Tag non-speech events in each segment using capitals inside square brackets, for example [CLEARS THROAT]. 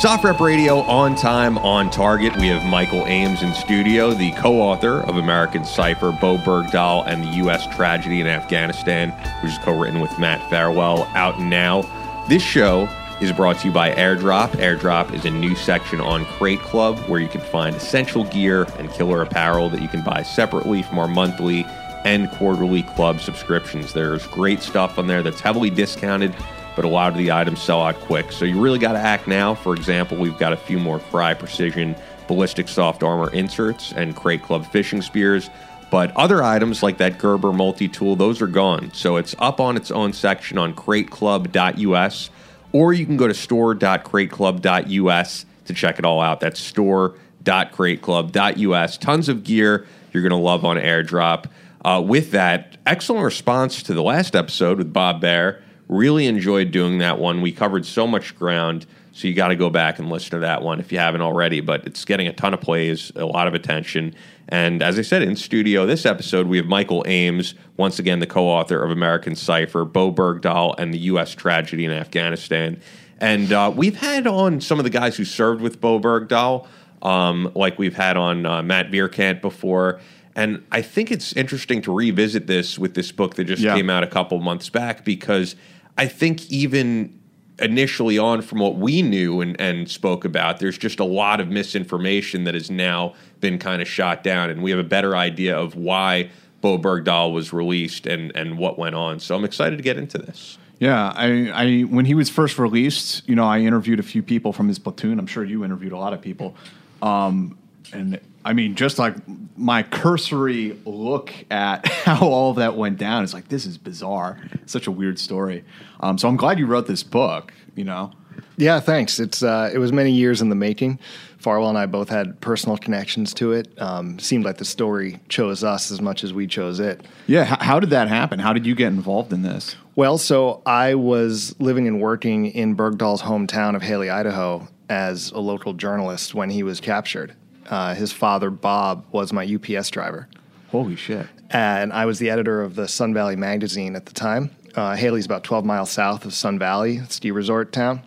SOFREP Radio on time, on target. We have Michael Ames in studio, the co author of American Cipher, Bowe Bergdahl, and the U.S. Tragedy in Afghanistan, which is co written with Matt Farwell, out now. This show is brought to you by Airdrop. Airdrop is a new section on Crate Club where you can find essential gear and killer apparel that you can buy separately from our monthly and quarterly club subscriptions. There's great stuff on there that's heavily discounted but a lot of the items sell out quick. So you really got to act now. For example, we've got a few more Crye Precision ballistic soft armor inserts and Crate Club fishing spears. But other items like that Gerber multi tool, those are gone. So it's up on its own section on crateclub.us, or you can go to store.crateclub.us to check it all out. That's store.crateclub.us. Tons of gear you're going to love on airdrop. Uh, with that, excellent response to the last episode with Bob Baer. Really enjoyed doing that one. We covered so much ground, so you got to go back and listen to that one if you haven't already. But it's getting a ton of plays, a lot of attention. And as I said, in studio this episode, we have Michael Ames, once again the co author of American Cipher, Bowe Bergdahl, and the U.S. Tragedy in Afghanistan. And uh, we've had on some of the guys who served with Bowe Bergdahl, um, like we've had on uh, Matt Vierkant before. And I think it's interesting to revisit this with this book that just yeah. came out a couple months back because I think even initially on from what we knew and, and spoke about, there's just a lot of misinformation that has now been kind of shot down, and we have a better idea of why Bowe Bergdahl was released and and what went on. So I'm excited to get into this. Yeah, I, I when he was first released, you know, I interviewed a few people from his platoon. I'm sure you interviewed a lot of people, um, and I mean, just like my cursory look at [LAUGHS] how all of that went down, it's like this is bizarre. Such a weird story. Um, so I'm glad you wrote this book. You know. Yeah, thanks. It's uh, it was many years in the making. Farwell and I both had personal connections to it. Um, seemed like the story chose us as much as we chose it. Yeah. H- how did that happen? How did you get involved in this? Well, so I was living and working in Bergdahl's hometown of Hailey, Idaho, as a local journalist when he was captured. Uh, his father, Bob, was my UPS driver. Holy shit. And I was the editor of the Sun Valley magazine at the time. Uh, Hailey's about 12 miles south of Sun Valley, ski resort town.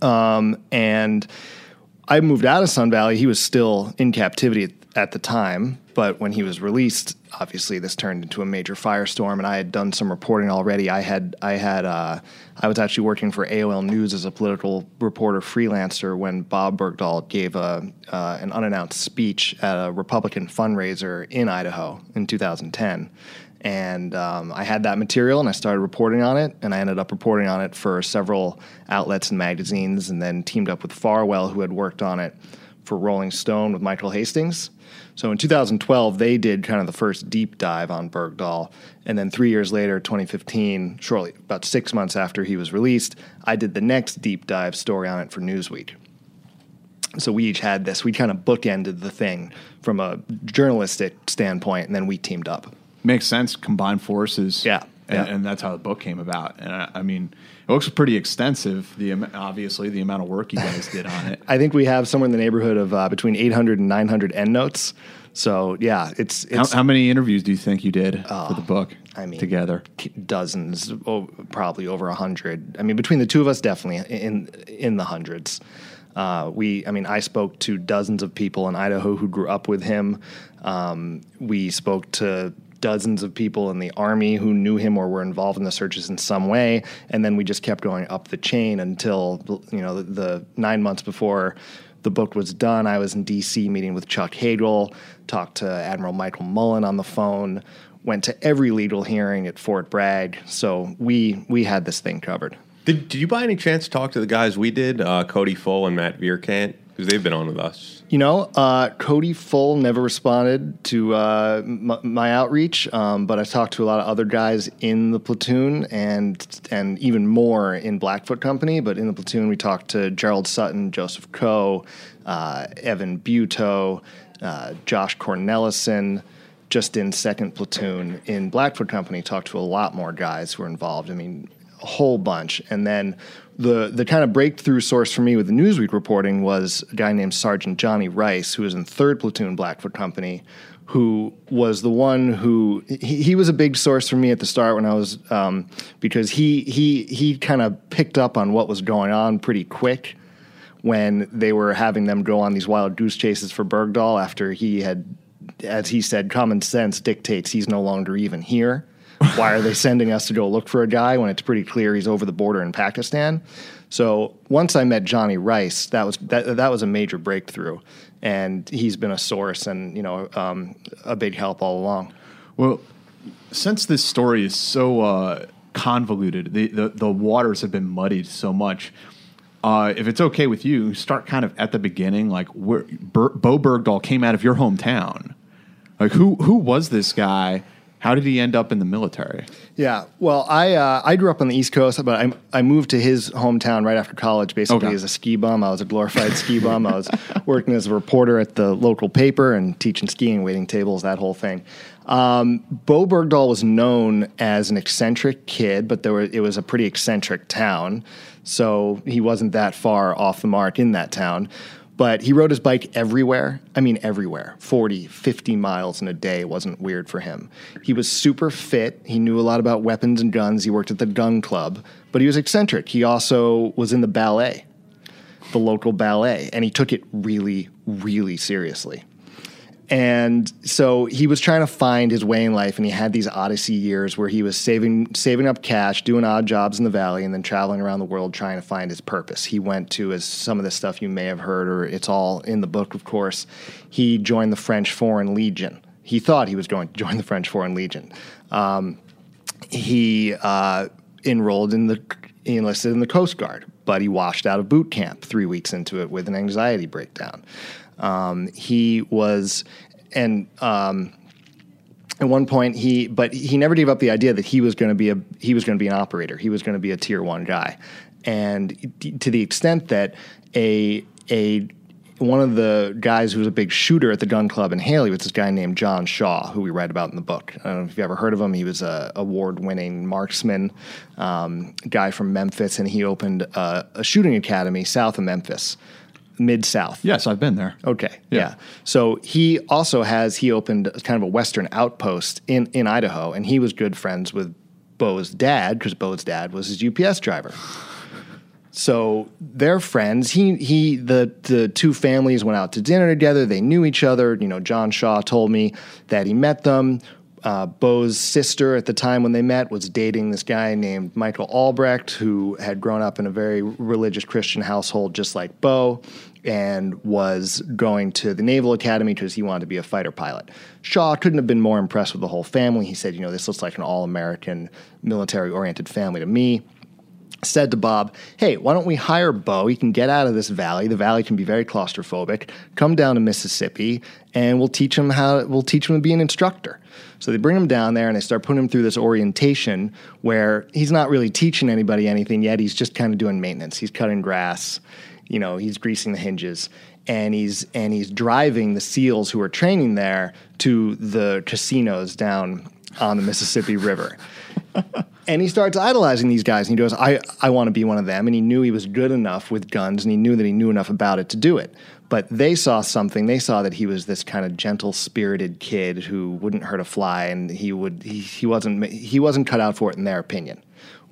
Um, and I moved out of Sun Valley. He was still in captivity at, at the time. But when he was released, obviously this turned into a major firestorm, and I had done some reporting already. I had I had uh, I was actually working for AOL News as a political reporter freelancer when Bob Bergdahl gave a uh, an unannounced speech at a Republican fundraiser in Idaho in 2010. And um, I had that material and I started reporting on it. And I ended up reporting on it for several outlets and magazines, and then teamed up with Farwell, who had worked on it for Rolling Stone with Michael Hastings. So in 2012, they did kind of the first deep dive on Bergdahl. And then three years later, 2015, shortly, about six months after he was released, I did the next deep dive story on it for Newsweek. So we each had this. We kind of bookended the thing from a journalistic standpoint, and then we teamed up. Makes sense. Combined forces. Yeah. And, yeah. and that's how the book came about. And I, I mean, it looks pretty extensive. The obviously the amount of work you guys did on it. [LAUGHS] I think we have somewhere in the neighborhood of uh, between 800 and 900 endnotes. So yeah, it's, it's how, how, many interviews do you think you did uh, for the book? I mean, together dozens, oh, probably over a hundred. I mean, between the two of us, definitely in in the hundreds. Uh, we, I mean, I spoke to dozens of people in Idaho who grew up with him. Um, we spoke to dozens of people in the army who knew him or were involved in the searches in some way, and then we just kept going up the chain until you know the, the nine months before the book was done, I was in D.C. meeting with Chuck Hagel, talked to Admiral Michael Mullen on the phone, went to every legal hearing at Fort Bragg. So we we had this thing covered. Did, did you by any chance talk to the guys we did, uh, Cody Full and Matt Vierkant? Because they've been on with us. You know, uh, Cody Full never responded to uh, m- my outreach, um, but I talked to a lot of other guys in the platoon and and even more in Blackfoot Company. But in the platoon, we talked to Gerald Sutton, Joseph Coe, uh, Evan Buetow, uh, Josh Cornelison. Just in second platoon in Blackfoot Company, talked to a lot more guys who were involved. I mean, a whole bunch. And then the the kind of breakthrough source for me with the Newsweek reporting was a guy named Sergeant Johnny Rice, who was in third platoon Blackfoot Company, who was the one who he, he was a big source for me at the start when I was um, because he he he kind of picked up on what was going on pretty quick when they were having them go on these wild goose chases for Bergdahl after he had, as he said, common sense dictates he's no longer even here. Why are they sending us to go look for a guy when it's pretty clear he's over the border in Pakistan? So once I met Johnny Rice, that was that, that was a major breakthrough, and he's been a source and you know um, a big help all along. Well, since this story is so uh, convoluted, the, the, the waters have been muddied so much. Uh, if it's okay with you, start kind of at the beginning, like where Ber- Bowe Bergdahl came out of your hometown. Like who who was this guy? How did he end up in the military? Yeah, well, I uh, I grew up on the East Coast, but I I moved to his hometown right after college, basically Okay. as a ski bum. I was a glorified ski bum. I was [LAUGHS] working as a reporter at the local paper and teaching skiing, waiting tables, that whole thing. Um, Bowe Bergdahl was known as an eccentric kid, but there were, it was a pretty eccentric town, so he wasn't that far off the mark in that town. But he rode his bike everywhere. I mean, everywhere 40, 50 miles in a day wasn't weird for him. He was super fit. He knew a lot about weapons and guns. He worked at the gun club, but he was eccentric. He also was in the ballet, the local ballet, and he took it really, really seriously. And so he was trying to find his way in life, and he had these odyssey years where he was saving saving up cash, doing odd jobs in the valley, and then traveling around the world trying to find his purpose. He went to, as some of the stuff you may have heard, or it's all in the book, of course. He joined the French Foreign Legion. He thought he was going to [LAUGHS] join the French Foreign Legion. Um, he uh, enrolled in the he enlisted in the Coast Guard, but he washed out of boot camp three weeks into it with an anxiety breakdown. Um, he was, and um, at one point he, but he never gave up the idea that he was going to be a he was going to be an operator. He was going to be a tier one guy, and to the extent that a a one of the guys who was a big shooter at the gun club in Hailey was this guy named John Shaw, who we write about in the book. I don't know if you've ever heard of him. He was a award-winning marksman, um, guy from Memphis, and he opened a, a shooting academy south of Memphis, mid South. Yes, I've been there. Okay. Yeah. Yeah. So he also has he opened kind of a Western outpost in in Idaho, and he was good friends with Bowe's dad because Bowe's dad was his UPS driver. So they're friends. He he the the two families went out to dinner together. They knew each other. You know, John Shaw told me that he met them. Uh, Bowe's sister at the time when they met was dating this guy named Michael Albrecht, who had grown up in a very religious Christian household, just like Bowe, and was going to the Naval Academy because he wanted to be a fighter pilot. Shaw couldn't have been more impressed with the whole family. He said, "You know, this looks like an all-American, military-oriented family to me." said to Bob, Hey, why don't we hire Bowe? He can get out of this valley. The valley can be very claustrophobic. Come down to Mississippi and we'll teach him how we'll teach him to be an instructor. So they bring him down there and they start putting him through this orientation where he's not really teaching anybody anything yet. He's just kind of doing maintenance. He's cutting grass, you know, he's greasing the hinges. And he's and he's driving the SEALs who are training there to the casinos down on the Mississippi River. [LAUGHS] And he starts idolizing these guys, and he goes, "I, I want to be one of them." And he knew he was good enough with guns, and he knew that he knew enough about it to do it. But they saw something. They saw that he was this kind of gentle-spirited kid who wouldn't hurt a fly, and he would he, he wasn't he wasn't cut out for it in their opinion.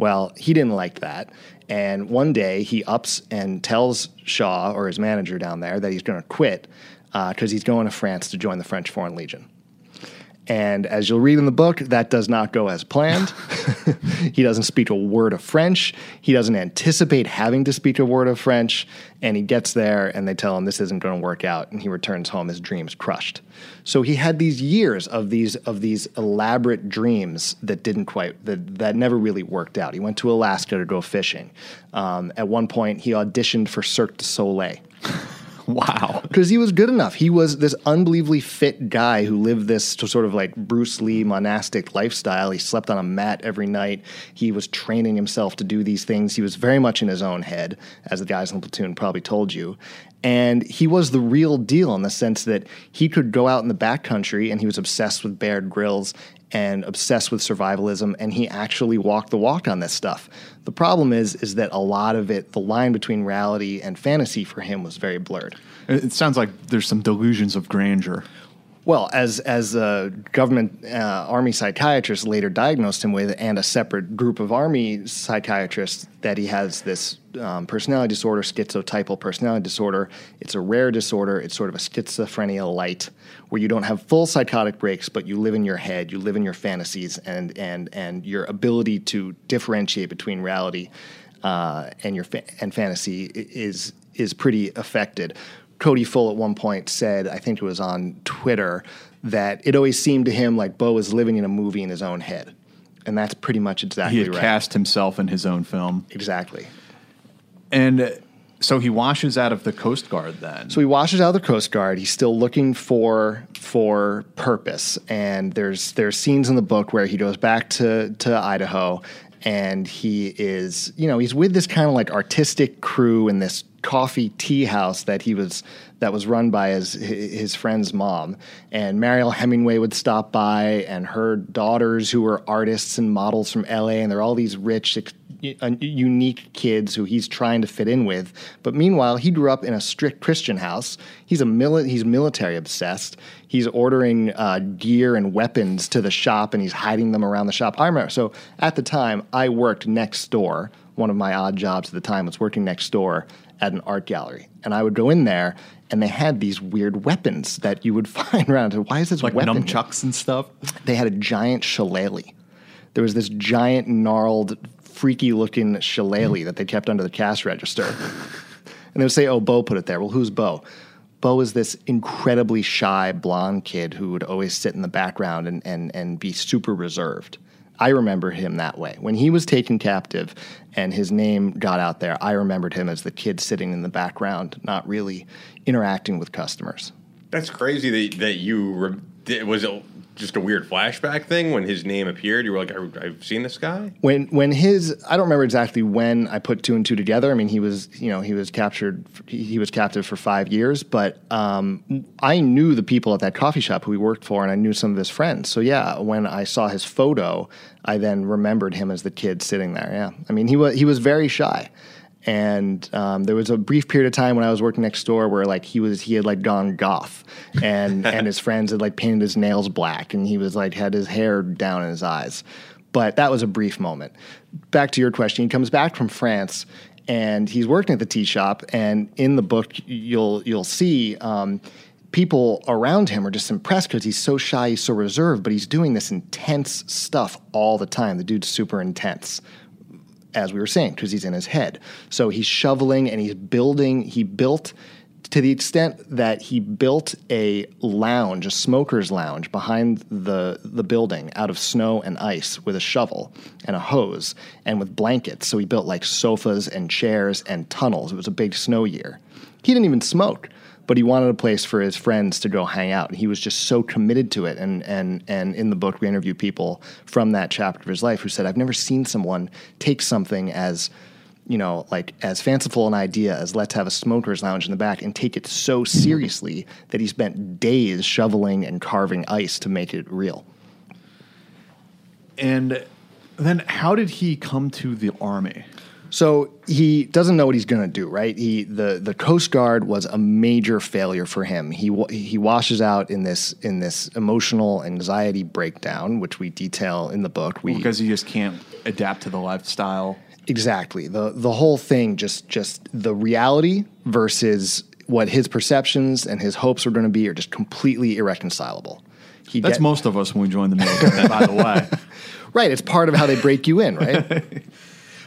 Well, he didn't like that, and one day he ups and tells Shaw or his manager down there that he's going to quit uh, because he's going to France to join the French Foreign Legion And as you'll read in the book, that does not go as planned. [LAUGHS] [LAUGHS] he doesn't speak a word of French. He doesn't anticipate having to speak a word of French. And he gets there and they tell him this isn't going to work out. And he returns home, his dreams crushed. So he had these years of these of these elaborate dreams that didn't quite that that never really worked out. He went to Alaska to go fishing. Um, at one point, he auditioned for Cirque du Soleil [LAUGHS] [LAUGHS] Wow. because he was good enough. He was this unbelievably fit guy who lived this sort of like Bruce Lee monastic lifestyle. He slept on a mat every night. He was training himself to do these things. He was very much in his own head, as the guys in the platoon probably told you. And he was the real deal in the sense that he could go out in the backcountry and he was obsessed with Bear Grylls and obsessed with survivalism and he actually walked the walk on this stuff. The problem is is that a lot of it the line between reality and fantasy for him was very blurred. It sounds like there's some delusions of grandeur. Well, as as a government uh, army psychiatrist later diagnosed him with, and a separate group of army psychiatrists, that he has this um, personality disorder, schizotypal personality disorder. It's a rare disorder. It's sort of a schizophrenia light, where you don't have full psychotic breaks, but you live in your head, you live in your fantasies, and and and your ability to differentiate between reality uh, and your fa- and fantasy is is pretty affected. Cody Full at one point said, I think it was on Twitter, that it always seemed to him like Bowe was living in a movie in his own head. And that's pretty much exactly He had right. cast himself in his own film. exactly. And uh, so he washes out of the Coast Guard then. So he washes out of the Coast Guard. He's still looking for for purpose, and there's there's scenes in the book where he goes back to to Idaho, and he is you know he's with this kind of like artistic crew in this coffee tea house that he was that was run by his his friend's mom, and Mariel Hemingway would stop by, and her daughters who were artists and models from L.A. and they're all these rich unique kids who he's trying to fit in with. But meanwhile, he grew up in a strict Christian house. He's a mili- he's military obsessed. He's ordering uh, gear and weapons to the shop, and he's hiding them around the shop. I remember. So at the time, I worked next door. One of my odd jobs at the time was working next door at an art gallery, and I would go in there. And they had these weird weapons that you would [LAUGHS] find around. Why is this like weapon? nunchucks and stuff. they had a giant shillelagh. There was this giant, gnarled, freaky looking shillelagh that they kept under the cash register. [LAUGHS] and they would say, Oh, Bowe put it there. Well, who's Bowe? Bowe is this incredibly shy blonde kid who would always sit in the background and, and, and be super reserved. I remember him that way. When he was taken captive and his name got out there, I remembered him as the kid sitting in the background, not really interacting with customers. That's crazy that that you re- it was it just a weird flashback thing when his name appeared. You were like, I, I've seen this guy. when when his I don't remember exactly when I put two and two together. I mean, he was you know he was captured he he was captive for five years, but um, I knew the people at that coffee shop who he worked for, and I knew some of his friends. So yeah, when I saw his photo, I then remembered him as the kid sitting there. Yeah, I mean he was he was very shy. And um, there was a brief period of time when I was working next door where like he was he had like gone goth, and [LAUGHS] and his friends had like painted his nails black, and he was like had his hair down in his eyes. But that was a brief moment. Back to your question, he comes back from France, and he's working at the tea shop. And in the book, you'll you'll see. Um, People around him are just impressed because he's so shy, he's so reserved, but he's doing this intense stuff all the time. The dude's super intense as we were saying, because he's in his head. So he's shoveling and he's building. He built to the extent that he built a lounge, a smoker's lounge behind the the building out of snow and ice with a shovel and a hose and with blankets. So he built like sofas and chairs and tunnels. It was a big snow year. He didn't even smoke but he wanted a place for his friends to go hang out. He was just so committed to it. And and and in the book, we interview people from that chapter of his life who said, "I've never seen someone take something as." You know, like as fanciful an idea as let's have a smokers lounge in the back and take it so seriously that he spent days shoveling and carving ice to make it real. And then how did he come to the army? So he doesn't know what he's going to do, right? He the the Coast Guard was a major failure for him. He he washes out in this in this emotional anxiety breakdown, which we detail in the book. We Because he just can't adapt to the lifestyle. exactly the the whole thing just just the reality versus what his perceptions and his hopes are going to be are just completely irreconcilable. He That's get- most of us when we join the military, by the way. [LAUGHS] right. It's part of how they break you in, right? [LAUGHS]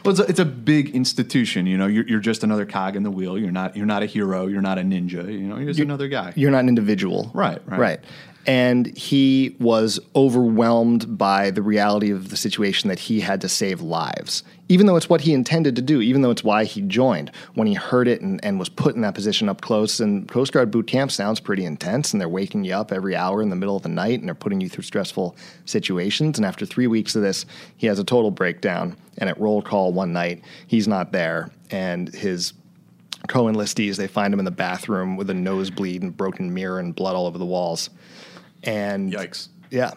Well, it's a, it's a big institution. You know, you're, you're just another cog in the wheel. You're not you're not a hero. You're not a ninja. You know, you're just another guy. You're not an individual. Right, right. Right. And he was overwhelmed by the reality of the situation that he had to save lives, even though it's what he intended to do, even though it's why he joined. When he heard it and, and was put in that position up close, and Coast Guard boot camp sounds pretty intense, and they're waking you up every hour in the middle of the night, and they're putting you through stressful situations. And after three weeks of this, he has a total breakdown. And at roll call one night, he's not there, and his co-enlistees they find him in the bathroom with a nosebleed and broken mirror and blood all over the walls and Yikes. yeah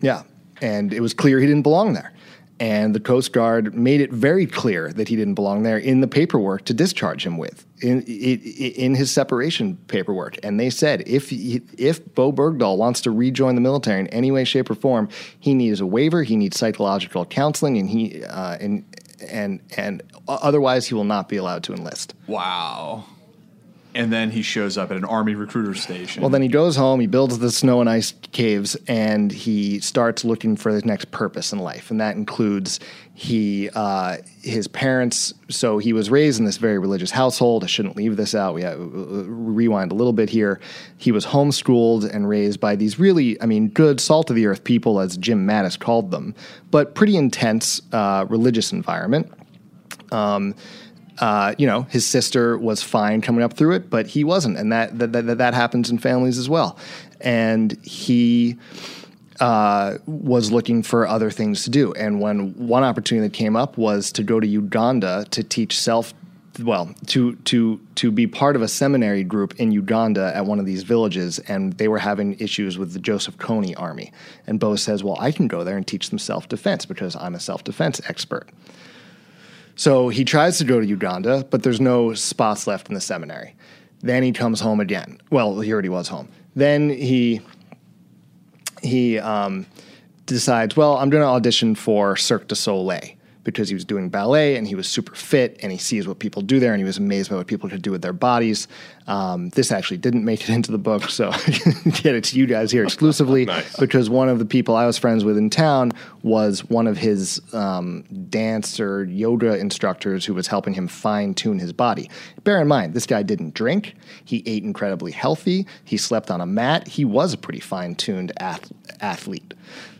yeah and it was clear he didn't belong there and the coast guard made it very clear that he didn't belong there in the paperwork to discharge him with in in, in his separation paperwork and they said if he, if Bowe Bergdahl wants to rejoin the military in any way shape or form he needs a waiver he needs psychological counseling and he uh, and and and otherwise he will not be allowed to enlist Wow. And then he shows up at an army recruiter station. Well, then he goes home, he builds the snow and ice caves, and he starts looking for his next purpose in life. And that includes he, uh, his parents. So he was raised in this very religious household. I shouldn't leave this out. We have, rewind a little bit here. He was homeschooled and raised by these really, I mean, good salt of the earth people, as Jim Mattis called them, but pretty intense uh, religious environment uh, you know, his sister was fine coming up through it, but he wasn't, and that that that, that happens in families as well. And he uh, was looking for other things to do, and when one opportunity that came up was to go to Uganda to teach self. Well, to to to be part of a seminary group in Uganda at one of these villages, and they were having issues with the Joseph Kony army. And Bowe says, "Well, I can go there and teach them self defense because I'm a self defense expert." So he tries to go to Uganda, but there's no spots left in the seminary. Then he comes home again. Well, he already was home. Then he he um, decides, well, I'm going to audition for Cirque du Soleil because he was doing ballet and he was super fit and he sees what people do there and he was amazed by what people could do with their bodies. Um, this actually didn't make it [LAUGHS] into the book, so I can get it to you guys here exclusively [LAUGHS] Nice. because one of the people I was friends with in town was one of his um, dance or yoga instructors who was helping him fine tune his body. Bear in mind, this guy didn't drink. He ate incredibly healthy. He slept on a mat. He was a pretty fine tuned ath- athlete.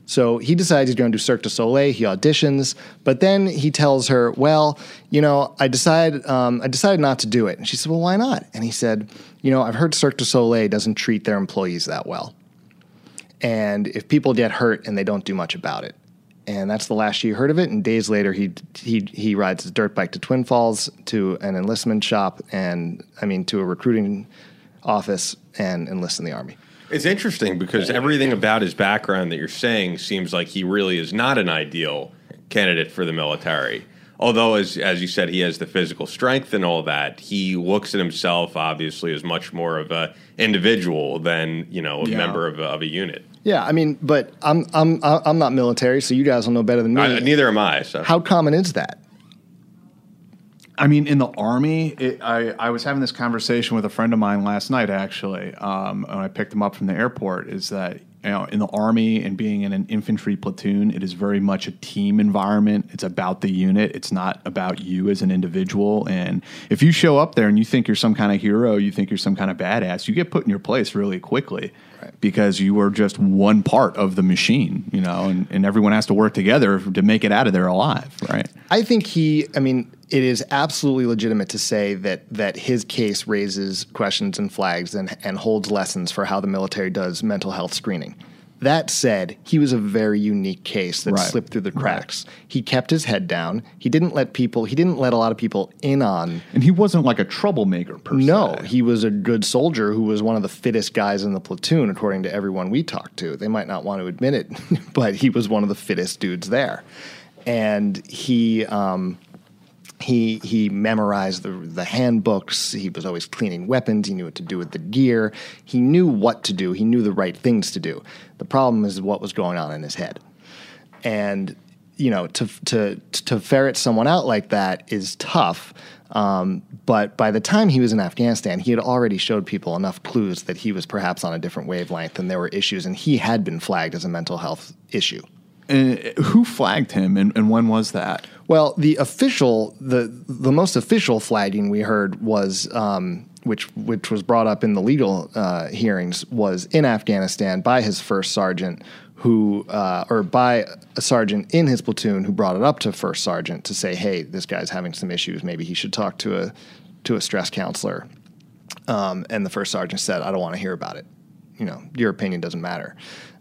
So he decides he's going to do Cirque du Soleil. He auditions, but then he tells her, "Well, you know, I decided um, I decided not to do it." And she said, "Well, why not?" And he said, "You know, I've heard Cirque du Soleil doesn't treat their employees that well." and if people get hurt and they don't do much about it. And that's the last you heard of it. And days later, he he he rides his dirt bike to Twin Falls to an enlistment shop, and I mean to a recruiting office, and enlists in the army. It's interesting because everything about his background that you're saying seems like he really is not an ideal candidate for the military. Although, as as you said, he has the physical strength and all that. He looks at himself obviously as much more of a individual than you know a Yeah. member of a, of a unit. Yeah, I mean, but I'm I'm I'm not military, so you guys will know better than me. I, neither am I. So How common is that? I mean, in the army, it, I, I was having this conversation with a friend of mine last night, actually, um, when I picked him up from the airport. Is that you know, in the army and being in an infantry platoon, it is very much a team environment. It's about the unit. It's not about you as an individual. And if you show up there and you think you're some kind of hero, you think you're some kind of badass, you get put in your place really quickly because you are just one part of the machine, you know, and, and everyone has to work together to make it out of there alive, right? I think he. I mean, it is absolutely legitimate to say that that his case raises questions and flags and and holds lessons for how the military does mental health screening. That said, he was a very unique case that Right. slipped through the cracks. He kept his head down. He didn't let people. He didn't let a lot of people in on. And he wasn't like a troublemaker per No, se. he was a good soldier who was one of the fittest guys in the platoon, according to everyone we talked to. They might not want to admit it, [LAUGHS] but he was one of the fittest dudes there. And he um, he he memorized the the handbooks. He was always cleaning weapons. He knew what to do with the gear. He knew what to do. He knew the right things to do. The problem is what was going on in his head. And you know, to to to ferret someone out like that is tough. Um, but by the time he was in Afghanistan, he had already showed people enough clues that he was perhaps on a different wavelength and there were issues, and he had been flagged as a mental health issue. And who flagged him, and, and when was that? Well, the official, the the most official flagging we heard was, um, which which was brought up in the legal uh, hearings, was in Afghanistan by his first sergeant, who uh, or by a sergeant in his platoon who brought it up to first sergeant to say, "Hey, this guy's having some issues. Maybe he should talk to a to a stress counselor." Um, and the first sergeant said, "I don't want to hear about it. You know, your opinion doesn't matter."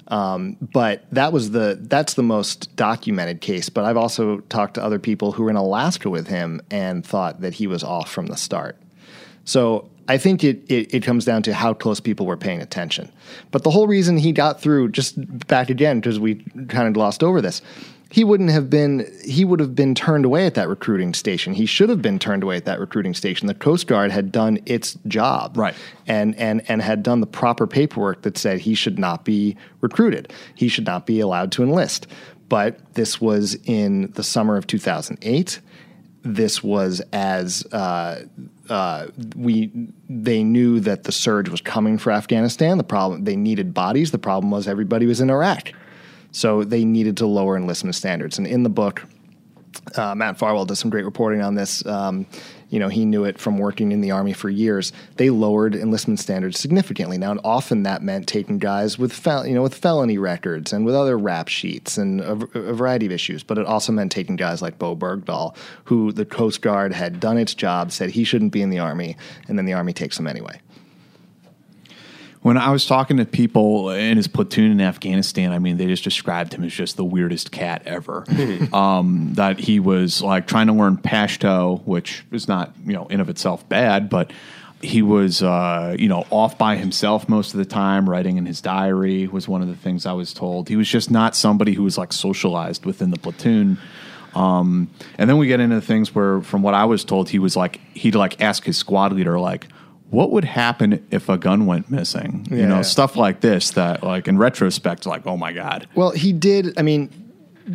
Um, but that was the that's the most documented case. But I've also talked to other people who were in Alaska with him and thought that he was off from the start. So I think it, it, it comes down to how close people were paying attention. But the whole reason he got through, just back again because we kind of glossed over this, he wouldn't have been he would have been turned away at that recruiting station. He should have been turned away at that recruiting station. The Coast Guard had done its job. Right. And and and had done the proper paperwork that said he should not be recruited. He should not be allowed to enlist. But this was in the summer of 2008. This was as uh, uh, we they knew that the surge was coming for Afghanistan. The problem they needed bodies. The problem was everybody was in Iraq. So they needed to lower enlistment standards. And in the book, uh, Matt Farwell does some great reporting on this. Um, you know, he knew it from working in the Army for years. They lowered enlistment standards significantly. Now, often that meant taking guys with, fel- you know, with felony records and with other rap sheets and a, a variety of issues. But it also meant taking guys like Bowe Bergdahl, who the Coast Guard had done its job, said he shouldn't be in the Army, and then the Army takes him anyway. When I was talking to people in his platoon in Afghanistan, I mean, they just described him as just the weirdest cat ever. [LAUGHS] um, that he was like trying to learn Pashto, which is not, you know, in of itself bad, but he was, uh, you know, off by himself most of the time, writing in his diary was one of the things I was told. He was just not somebody who was like socialized within the platoon. Um, and then we get into things where, from what I was told, he was like, he'd like ask his squad leader, like, what would happen if a gun went missing? You know, Yeah. stuff like this that, like, in retrospect, like, oh my God. Well, he did. I mean,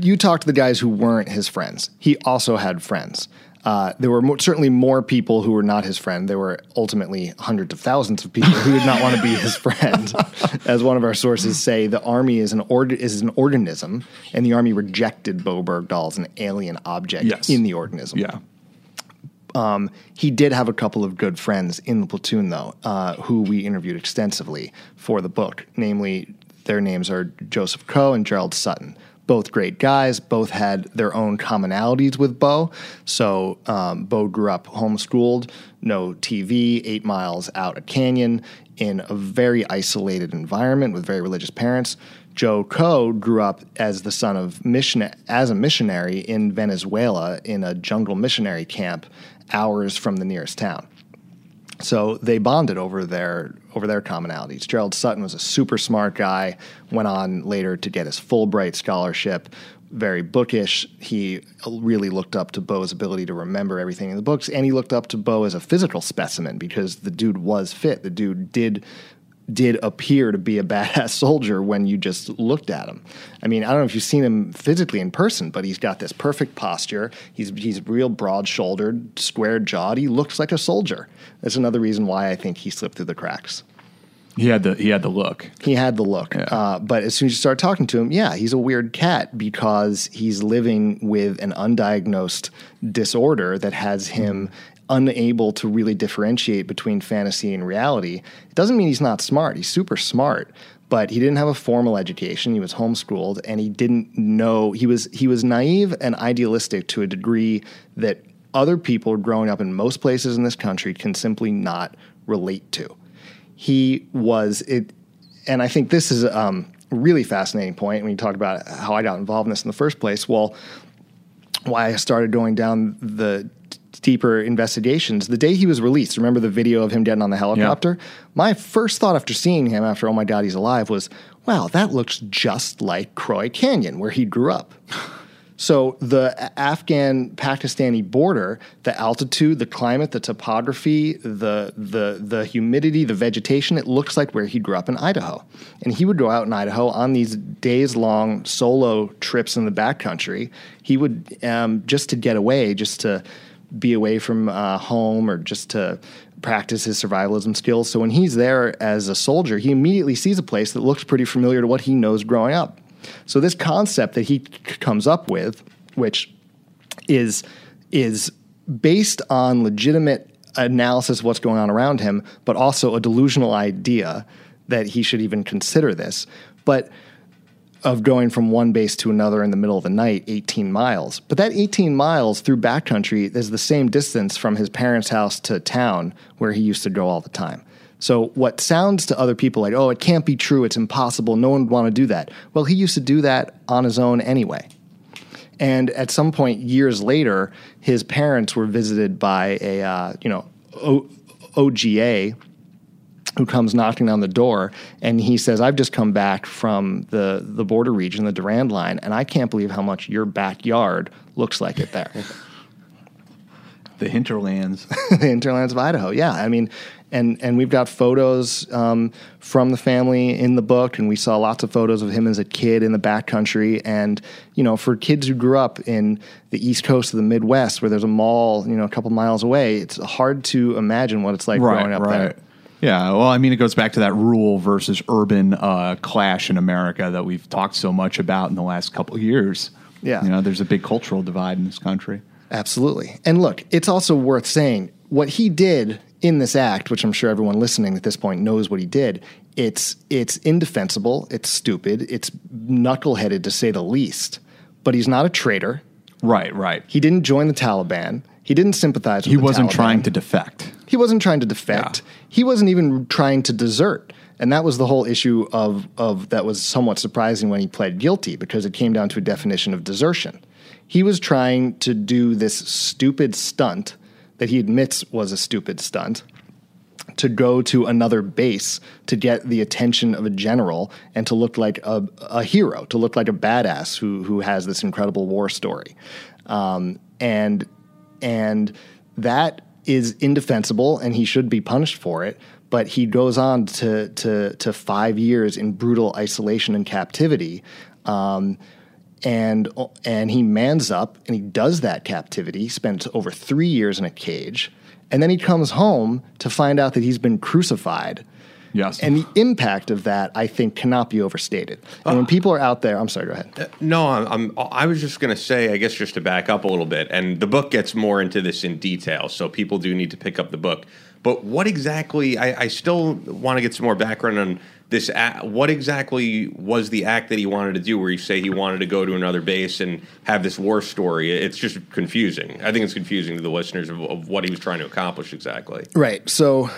you talked to the guys who weren't his friends. He also had friends. Uh, there were certainly more people who were not his friend. There were ultimately hundreds of thousands of people who did not want to be his friend. [LAUGHS] As one of our sources say, the army is an ord- is an organism, and the army rejected Bowe Bergdahl as an alien object Yes. in the organism. Yeah. He did have a couple of good friends in the platoon, though, uh, who we interviewed extensively for the book. Namely, their names are Joseph Coe and Gerald Sutton. Both great guys. Both had their own commonalities with Bowe. So um, Bowe grew up homeschooled, no TV, eight miles out a canyon in a very isolated environment with very religious parents. Joe Coe grew up as the son of mission as a missionary in Venezuela in a jungle missionary camp hours from the nearest town. So they bonded over their over their commonalities. Gerald Sutton was a super smart guy. Went on later to get his Fulbright scholarship. Very bookish. He really looked up to Bowe's ability to remember everything in the books, and he looked up to Bowe as a physical specimen because the dude was fit. The dude did did appear to be a [LAUGHS] badass soldier when you just looked at him. I mean, I don't know if you've seen him physically in person, but he's got this perfect posture. He's he's real broad shouldered, square jawed. He looks like a soldier. That's another reason why I think he slipped through the cracks. He had the he had the look. He had the look. Yeah. Uh, but as soon as you start talking to him, yeah, he's a weird cat because he's living with an undiagnosed disorder that has him unable to really differentiate between fantasy and reality. It doesn't mean he's not smart. He's super smart. But he didn't have a formal education. He was homeschooled, and he didn't know. He was he was naive and idealistic to a degree that other people growing up in most places in this country can simply not relate to he was it and i think this is um, a really fascinating point when you talk about how i got involved in this in the first place well why i started going down the deeper investigations the day he was released remember the video of him getting on the helicopter my first thought after seeing him after oh my god he's alive was wow that looks just like croy canyon where he grew up [LAUGHS] So the Afghan Pakistani border, the altitude, the climate, the topography, the the the humidity, the vegetation, it looks like where he grew up in Idaho. And he would go out in Idaho on these days long solo trips in the backcountry. He would um, just to get away, just to be away from uh, home or just to practice his survivalism skills. So when he's there as a soldier, he immediately sees a place that looks pretty familiar to what he knows growing up. So this concept that he comes up with, which is is based on legitimate analysis of what's going on around him, but also a delusional idea that he should even consider this. But of going from one base to another in the middle of the night, 18 miles. But that 18 miles through backcountry is the same distance from his parents' house to town where he used to go all the time. So, what sounds to other people like, oh, it can't be true, it's impossible, no one would want to do that. Well, he used to do that on his own anyway. And at some point, years later, his parents were visited by a, uh, you know, o- OGA, who comes knocking on the door and he says, I've just come back from the, the border region, the Durand line, and I can't believe how much your backyard looks like it there. [LAUGHS] The hinterlands. [LAUGHS] the hinterlands of Idaho. Yeah, I mean, and and we've got photos um, from the family in the book, and we saw lots of photos of him as a kid in the backcountry. And you know, for kids who grew up in the East Coast of the Midwest, where there's a mall, you know, a couple miles away, it's hard to imagine what it's like growing up there. Yeah, well, I mean, it goes back to that rural versus urban uh, clash in America that we've talked so much about in the last couple of years. Yeah. you know, there's a big cultural divide in this country. Absolutely. And look, it's also worth saying what he did in this act, which I'm sure everyone listening at this point knows what he did. It's it's indefensible, it's stupid, it's knuckleheaded to say the least. But he's not a traitor. Right, right. He didn't join the Taliban. He didn't sympathize with He wasn't Taliban. trying to defect. He wasn't trying to defect. Yeah. He wasn't even trying to desert. And that was the whole issue of, of that was somewhat surprising when he pled guilty because it came down to a definition of desertion. He was trying to do this stupid stunt that he admits was a stupid stunt to go to another base to get the attention of a general and to look like a, a hero, to look like a badass who who has this incredible war story, um, and and that is indefensible, and he should be punished for it. But he goes on to to to five years in brutal isolation and captivity. Um, and and he mans up and he does that captivity. Spends over three years in a cage, and then he comes home to find out that he's been crucified. Yes. And the impact of that, I think, cannot be overstated. And when uh. people are out there, I'm sorry, go ahead. Uh, no, I'm, I'm. I was just going to say, I guess, just to back up a little bit, and the book gets more into this in detail, so people do need to pick up the book. But what exactly? I, I still want to get some more background on this. Act, what exactly was the act that he wanted to do? Where you say he wanted to go to another base and have this war story? It's just confusing. I think it's confusing to the listeners of, of what he was trying to accomplish exactly. Right. So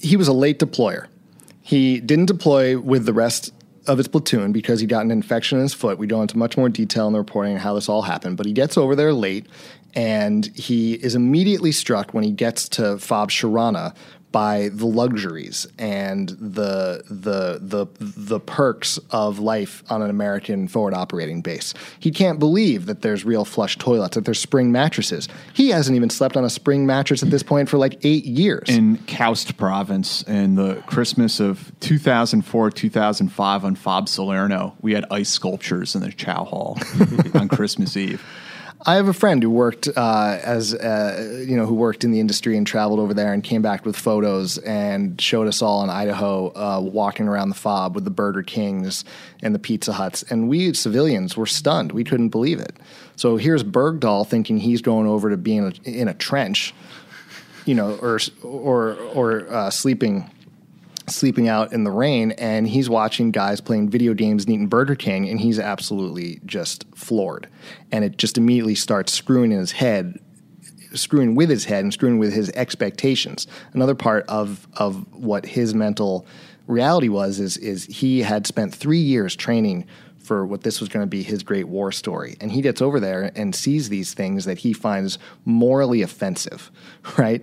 he was a late deployer. He didn't deploy with the rest of his platoon because he got an infection in his foot. We go into much more detail in the reporting on how this all happened, but he gets over there late and he is immediately struck when he gets to Fob Sharana by the luxuries and the the the the perks of life on an American forward operating base. He can't believe that there's real flush toilets, that there's spring mattresses. He hasn't even slept on a spring mattress at this point for like eight years. in Khost province in the Christmas of 2004 2005 on Fob Salerno, we had ice sculptures in the Chow Hall [LAUGHS] on Christmas Eve. I have a friend who worked uh, as uh, you know who worked in the industry and traveled over there and came back with photos and showed us all in Idaho uh, walking around the fob with the Burger Kings and the Pizza Huts and we civilians were stunned we couldn't believe it. So here's Bergdahl thinking he's going over to being in a, in a trench, you know, or or or uh, sleeping sleeping out in the rain and he's watching guys playing video games and eating Burger King and he's absolutely just floored. And it just immediately starts screwing in his head, screwing with his head and screwing with his expectations. Another part of of what his mental reality was is is he had spent 3 years training for what this was going to be his great war story. And he gets over there and sees these things that he finds morally offensive, [LAUGHS] right?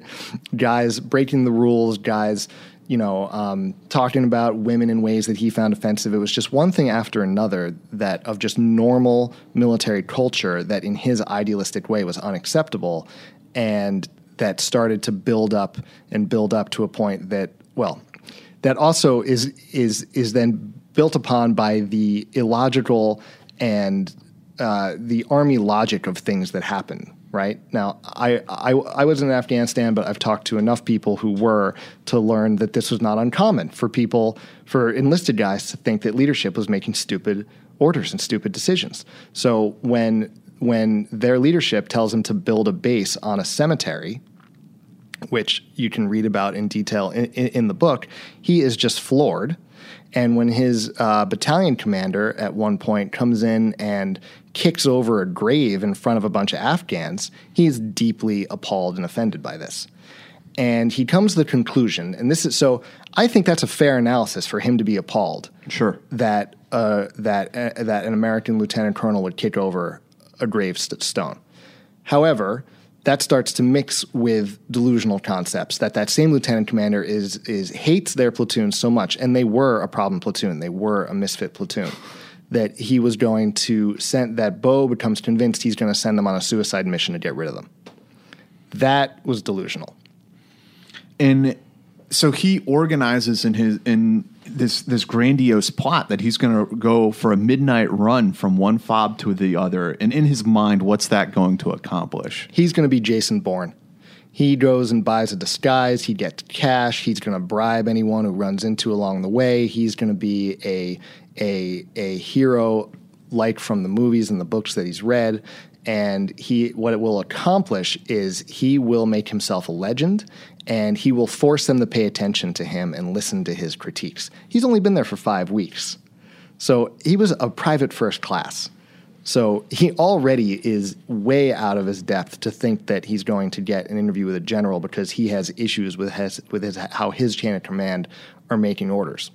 Guys breaking the rules, guys you know, um, talking about women in ways that he found offensive. It was just one thing after another that of just normal military culture that, in his idealistic way, was unacceptable, and that started to build up and build up to a point that, well, that also is is is then built upon by the illogical and uh, the army logic of things that happen right? Now I, I i was in afghanistan but i've talked to enough people who were to learn that this was not uncommon for people for enlisted guys to think that leadership was making stupid orders and stupid decisions. So when when their leadership tells them to build a base on a cemetery which you can read about in detail in, in, in the book he is just floored. And when his uh, battalion commander at one point comes in and kicks over a grave in front of a bunch of Afghans, he's deeply appalled and offended by this. And he comes to the conclusion, and this is so. I think that's a fair analysis for him to be appalled. Sure. That uh, that uh, that an American lieutenant colonel would kick over a gravestone. However, that starts to mix with delusional concepts that that same lieutenant commander is is hates their platoon so much and they were a problem platoon they were a misfit platoon that he was going to send that Bowe becomes convinced he's going to send them on a suicide mission to get rid of them. That was delusional. And so he organizes in his in this this grandiose plot that he's going to go for a midnight run from one fob to the other. And in his mind what's that going to accomplish? He's going to be Jason Bourne. He goes and buys a disguise. He gets cash. He's going to bribe anyone who runs into along the way. He's going to be a a a hero like from the movies and the books that he's read and he what it will accomplish is he will make himself a legend and he will force them to pay attention to him and listen to his critiques. He's only been there for 5 weeks. So he was a private first class. So he already is way out of his depth to think that he's going to get an interview with a general because he has issues with his, with his, how his chain of command are making orders.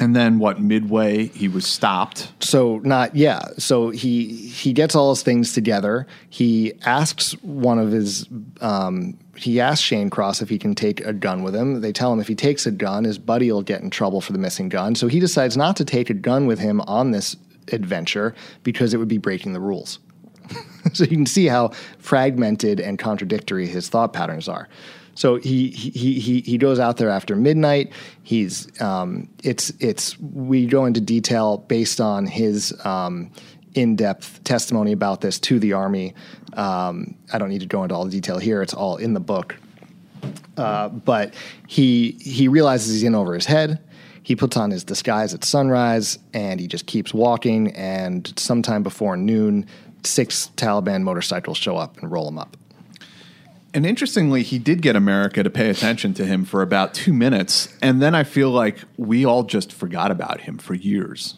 And then what? Midway, he was stopped. So not yeah. So he he gets all his things together. He asks one of his um, he asks Shane Cross if he can take a gun with him. They tell him if he takes a gun, his buddy will get in trouble for the missing gun. So he decides not to take a gun with him on this adventure because it would be breaking the rules. [LAUGHS] so you can see how fragmented and contradictory his thought patterns are. So he he he he goes out there after midnight. He's um, it's it's we go into detail based on his um, in-depth testimony about this to the army. Um, I don't need to go into all the detail here; it's all in the book. Uh, but he he realizes he's in over his head. He puts on his disguise at sunrise, and he just keeps walking. And sometime before noon, six Taliban motorcycles show up and roll him up. And interestingly, he did get America to pay attention to him for about two minutes, and then I feel like we all just forgot about him for years.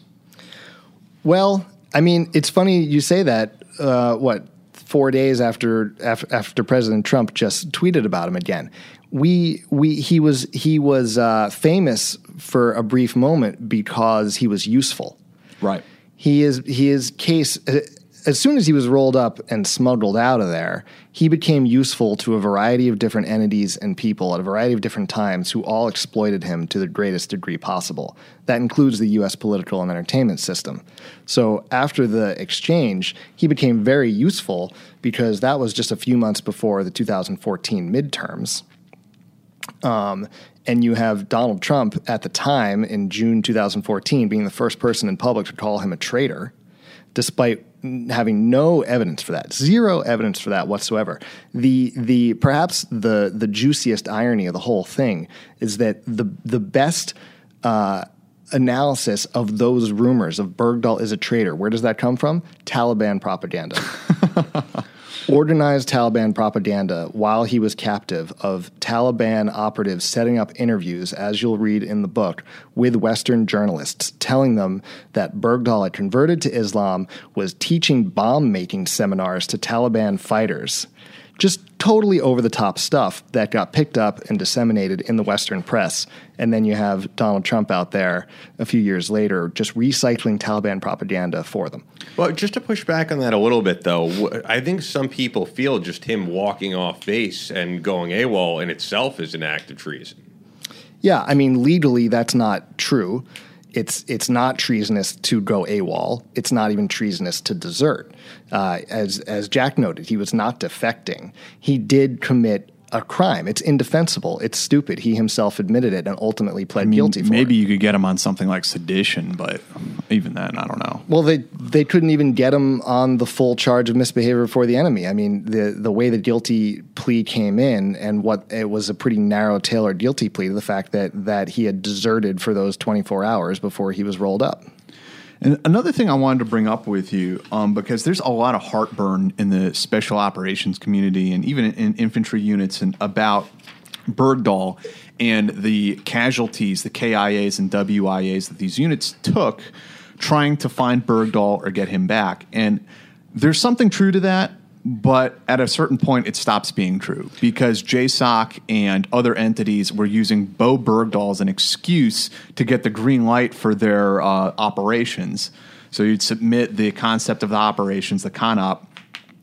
Well, I mean, it's funny you say that. Uh, what four days after, after after President Trump just tweeted about him again? We we he was he was uh, famous for a brief moment because he was useful. Right. He is he is case as soon as he was rolled up and smuggled out of there, he became useful to a variety of different entities and people at a variety of different times who all exploited him to the greatest degree possible. That includes the US political and entertainment system. So after the exchange, he became very useful because that was just a few months before the 2014 midterms. Um, and you have Donald Trump at the time in June 2014 being the first person in public to call him a traitor, despite having no evidence for that, zero evidence for that whatsoever. The the perhaps the the juiciest irony of the whole thing is that the the best. Uh, analysis of those rumors of Bergdahl is a traitor. Where does that come from? Taliban propaganda. [LAUGHS] organized Taliban propaganda while he was captive of Taliban operatives setting up interviews, as you'll read in the book, with Western journalists, telling them that Bergdahl had converted to Islam, was teaching bomb making seminars to Taliban fighters just totally over the top stuff that got picked up and disseminated in the Western press. And then you have Donald Trump out there a few years later just recycling Taliban propaganda for them. Well, just to push back on that a little bit, though, I think some people feel just him walking off base and going AWOL in itself is an act of treason. Yeah, I mean legally that's not true. It's it's not treasonous to go AWOL. It's not even treasonous to desert. Uh, as as Jack noted, he was not defecting. He did commit a crime. It's indefensible. It's stupid. He himself admitted it and ultimately pled I mean, guilty for maybe it. you could get him on something like sedition, but even then, I don't know. Well, they they couldn't even get him on the full charge of misbehavior before the enemy. I mean, the the way the guilty plea came in, and what it was a pretty narrow tailored guilty plea to the fact that that he had deserted for those 24 hours before he was rolled up. And another thing I wanted to bring up with you, um, because there's a lot of heartburn in the special operations community and even in infantry units and about Bergdahl and the casualties, the KIAs and WIAs that these units took trying to find Bergdahl or get him back. And there's something true to that, but at a certain point, it stops being true because JSOC and other entities were using Bowe Bergdahl as an excuse to get the green light for their uh, operations. So you'd submit the concept of the operations, the CONOP,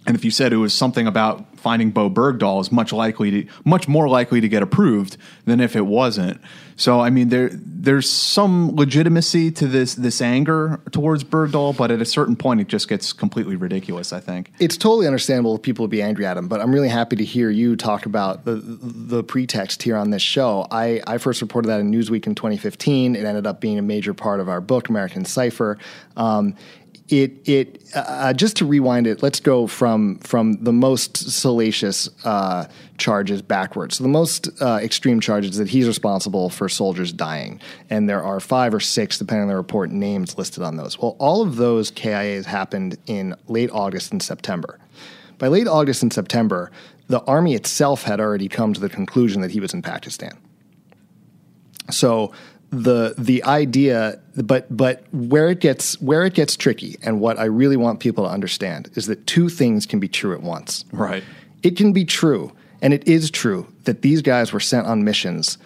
and if you said it was something about finding Bowe Bergdahl is much likely to much more likely to get approved than if it wasn't. So I mean there there's some legitimacy to this this anger towards Bergdahl, but at a certain point it just gets completely ridiculous, I think. It's totally understandable if people would be angry at him, but I'm really happy to hear you talk about the the pretext here on this show. I, I first reported that in Newsweek in 2015. It ended up being a major part of our book, American Cipher. Um, it it uh, just to rewind it. Let's go from from the most salacious uh, charges backwards. So the most uh, extreme charges that he's responsible for soldiers dying, and there are five or six, depending on the report, names listed on those. Well, all of those KIAs happened in late August and September. By late August and September, the army itself had already come to the conclusion that he was in Pakistan. So the the idea but but where it gets where it gets tricky and what I really want people to understand is that two things can be true at once. Right. It can be true and it is true that these guys were sent on missions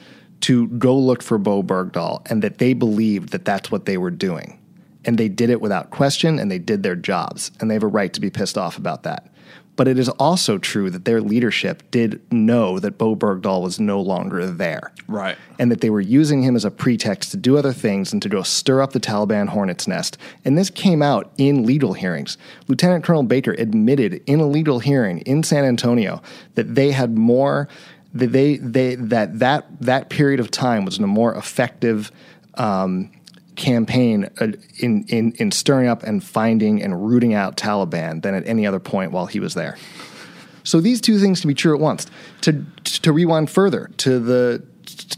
to go look for Bowe Bergdahl and that they believed that that's what they were doing. And they did it without question and they did their jobs and they have a right to be pissed off about that. But it is also true that their leadership did know that Bowe Bergdahl was no longer there. Right. And that they were using him as a pretext to do other things and to go stir up the Taliban hornet's nest. And this came out in legal hearings. Lieutenant Colonel Baker admitted in a legal hearing in San Antonio that they had more that they, they that that that period of time was a more effective um, campaign uh, in, in, in stirring up and finding and rooting out Taliban than at any other point while he was there. So these two things can be true at once. To, to rewind further to the,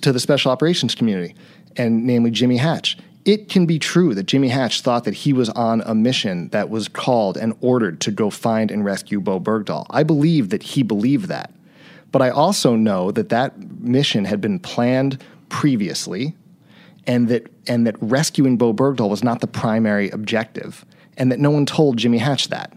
to the special operations community, and namely Jimmy Hatch, it can be true that Jimmy Hatch thought that he was on a mission that was called and ordered to go find and rescue Bowe Bergdahl. I believe that he believed that. But I also know that that mission had been planned previously and that and that rescuing Bowe Bergdahl was not the primary objective, and that no one told Jimmy Hatch that.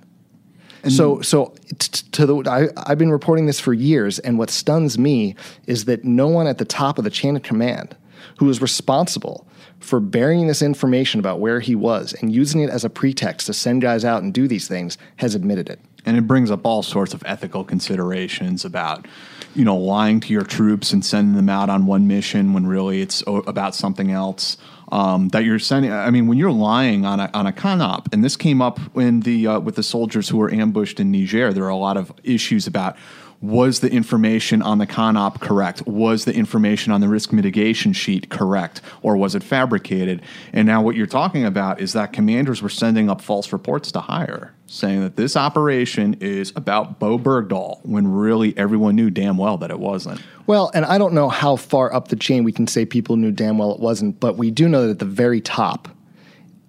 And so, so t- to the I, I've been reporting this for years, and what stuns me is that no one at the top of the chain of command, who is responsible for burying this information about where he was and using it as a pretext to send guys out and do these things, has admitted it. And it brings up all sorts of ethical considerations about, you know, lying to your troops and sending them out on one mission when really it's about something else. Um, that you're sending. I mean, when you're lying on a on a conop, and this came up in the uh, with the soldiers who were ambushed in Niger. There are a lot of issues about was the information on the CONOP correct? Was the information on the risk mitigation sheet correct? Or was it fabricated? And now what you're talking about is that commanders were sending up false reports to higher, saying that this operation is about Bowe Bergdahl, when really everyone knew damn well that it wasn't. Well, and I don't know how far up the chain we can say people knew damn well it wasn't, but we do know that at the very top,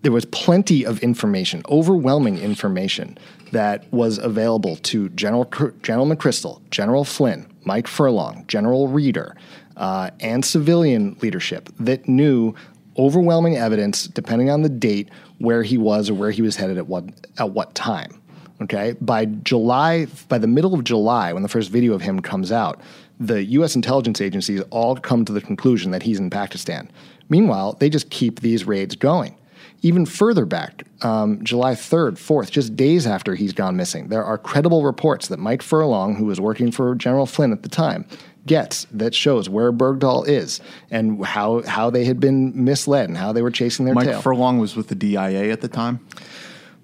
there was plenty of information, overwhelming information that was available to General General McChrystal, General Flynn, Mike Furlong, General Reeder, uh, and civilian leadership that knew overwhelming evidence, depending on the date, where he was or where he was headed at what at what time. Okay, by July, by the middle of July, when the first video of him comes out, the U.S. intelligence agencies all come to the conclusion that he's in Pakistan. Meanwhile, they just keep these raids going even further back, um, July 3rd, 4th, just days after he's gone missing, there are credible reports that Mike Furlong, who was working for General Flynn at the time, gets that shows where Bergdahl is and how how they had been misled and how they were chasing their Mike tail. Furlong was with the DIA at the time.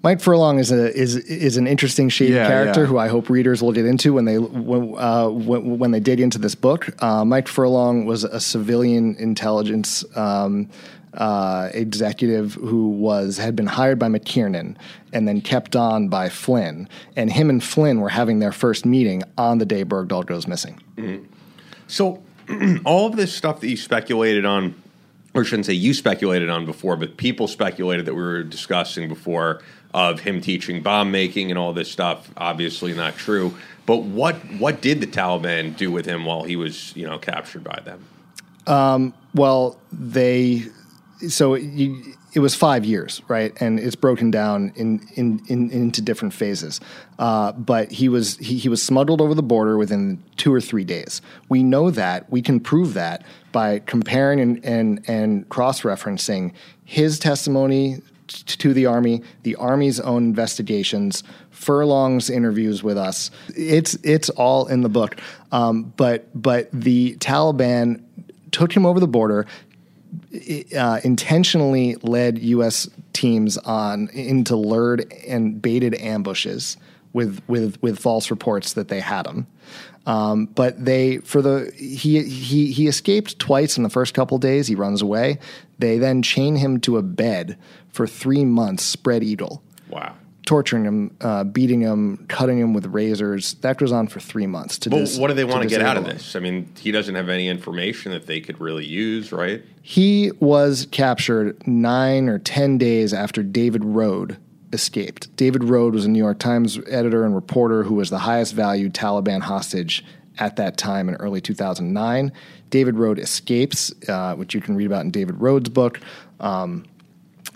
Mike Furlong is a is is an interesting shady Yeah, character yeah. who I hope readers will get into when they when, uh, when, when they dig into this book. Uh, Mike Furlong was a civilian intelligence um, uh, executive who was had been hired by McKiernan and then kept on by Flynn. And him and Flynn were having their first meeting on the day Bergdahl goes missing. So, [CLEARS THROAT] all of this stuff that you speculated on, or shouldn't say you speculated on before, but people speculated that we were discussing before of him teaching bomb making and all this stuff. Obviously, not true. But what what did the Taliban do with him while he was you know captured by them? Well, they so you, it was five years, right? And it's broken down in, in, in into different phases. Uh, but he was he, he was smuggled over the border within two or three days. We know that we can prove that by comparing and and, and cross referencing his testimony t- to the army, the army's own investigations, Furlong's interviews with us. It's it's all in the book. Um, but but the Taliban took him over the border, uh, intentionally led U.S. teams on into lured and baited ambushes with with with false reports that they had him. Um, but they for the he he he escaped twice in the first couple days. He runs away. They then chain him to a bed for three months, spread eagle Wow. Torturing him, uh, beating him, cutting him with razors. That goes on for three months. To Well, dis- what do they want to get out of him. this? I mean, he doesn't have any information that they could really use, right? He was captured nine or ten days after David Rohde escaped. David Rohde was a New York Times editor and reporter who was the highest valued Taliban hostage at that time in early 2009. David Rohde escapes, uh, which you can read about in David Rohde's book. Um,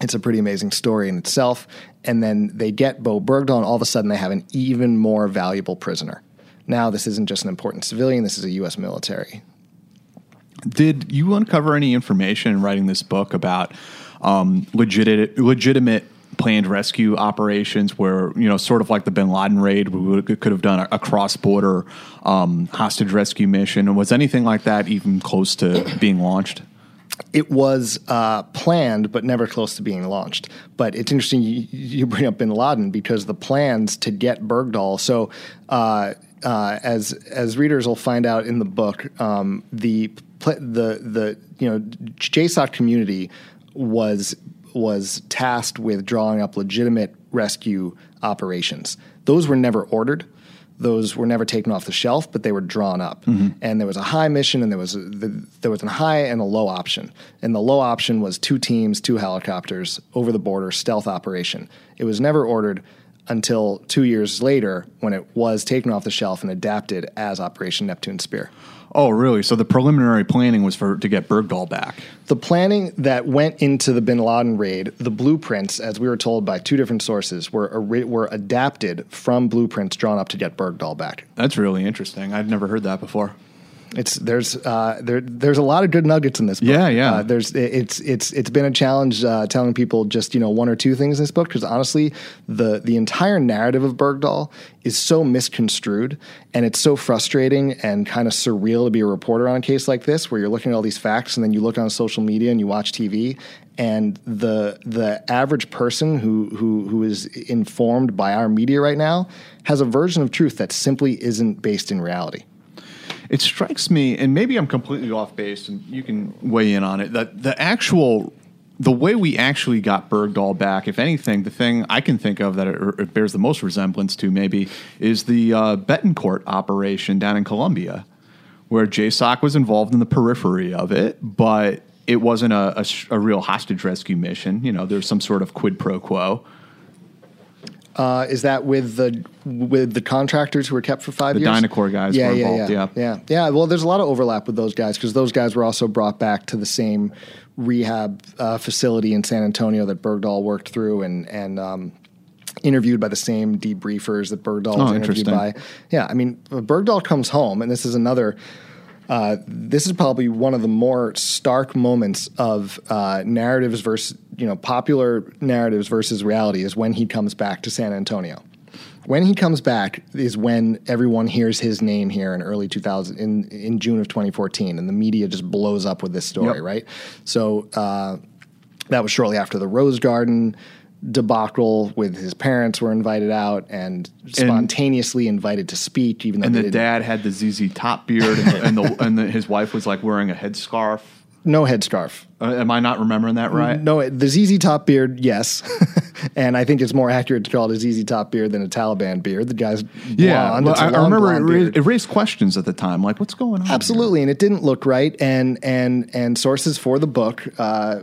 it's a pretty amazing story in itself. And then they get Bowe Bergdahl, and all of a sudden they have an even more valuable prisoner. Now, this isn't just an important civilian, this is a U.S. military. Did you uncover any information in writing this book about um, legitimate, legitimate planned rescue operations, where you know, sort of like the Bin Laden raid, we could have done a, a cross-border um, hostage rescue mission? And was anything like that even close to being launched? It was uh, planned, but never close to being launched. But it's interesting you, you bring up Bin Laden because the plans to get Bergdahl. So, uh, uh, as as readers will find out in the book, um, the the the you know JSOC community was was tasked with drawing up legitimate rescue operations. Those were never ordered those were never taken off the shelf, but they were drawn up. Mm-hmm. And there was a high mission, and there was a, the, there was a high and a low option. And the low option was two teams, two helicopters over the border stealth operation. It was never ordered until two years later when it was taken off the shelf and adapted as Operation Neptune Spear. Oh, really? So the preliminary planning was for to get Bergdahl back. The planning that went into the Bin Laden raid, the blueprints, as we were told by two different sources, were were adapted from blueprints drawn up to get Bergdahl back. That's really interesting. I'd never heard that before. It's there's uh, there there's a lot of good nuggets in this book. Yeah, yeah. Uh, there's it's it's it's been a challenge uh, telling people just you know one or two things in this book because honestly the the entire narrative of Bergdahl is so misconstrued and it's so frustrating and kind of surreal to be a reporter on a case like this where you're looking at all these facts and then you look on social media and you watch TV and the the average person who who who is informed by our media right now has a version of truth that simply isn't based in reality. It strikes me, and maybe I'm completely off base, and you can weigh in on it. That the actual, the way we actually got Bergdahl back, if anything, the thing I can think of that it, it bears the most resemblance to maybe is the uh, Betancourt operation down in Colombia, where JSOC was involved in the periphery of it, but it wasn't a real hostage rescue mission. You know, there's some sort of quid pro quo. Uh, is that with the with the contractors who were kept for five The years? Dynacore guys yeah, were yeah, involved, yeah, yeah, yeah. Well, there's a lot of overlap with those guys because those guys were also brought back to the same rehab uh, facility in San Antonio that Bergdahl worked through and and um, interviewed by the same debriefers that Bergdahl was Oh, interviewed by. Yeah, I mean, Bergdahl comes home, and this is another. Uh, this is probably one of the more stark moments of uh, narratives versus you know popular narratives versus reality is when he comes back to San Antonio. When he comes back is when everyone hears his name here in early 2000 in in June of 2014, and the media just blows up with this story, Yep. right? So uh, that was shortly after the Rose Garden debacle with his parents were invited out and spontaneously invited to speak, even though And the didn't- dad had the ZZ Top beard, and, the, and, the, and the, his wife was like wearing a headscarf. No headscarf. Uh, am I not remembering that right? No, the ZZ Top beard, yes. [LAUGHS] and I think it's more accurate to call it a ZZ Top beard than a Taliban beard. The guy's Yeah, blonde. well, It's a I, I remember it, blonde ra- it raised questions at the time, like what's going on? here? Absolutely, and it didn't look right. And and and sources for the book, uh,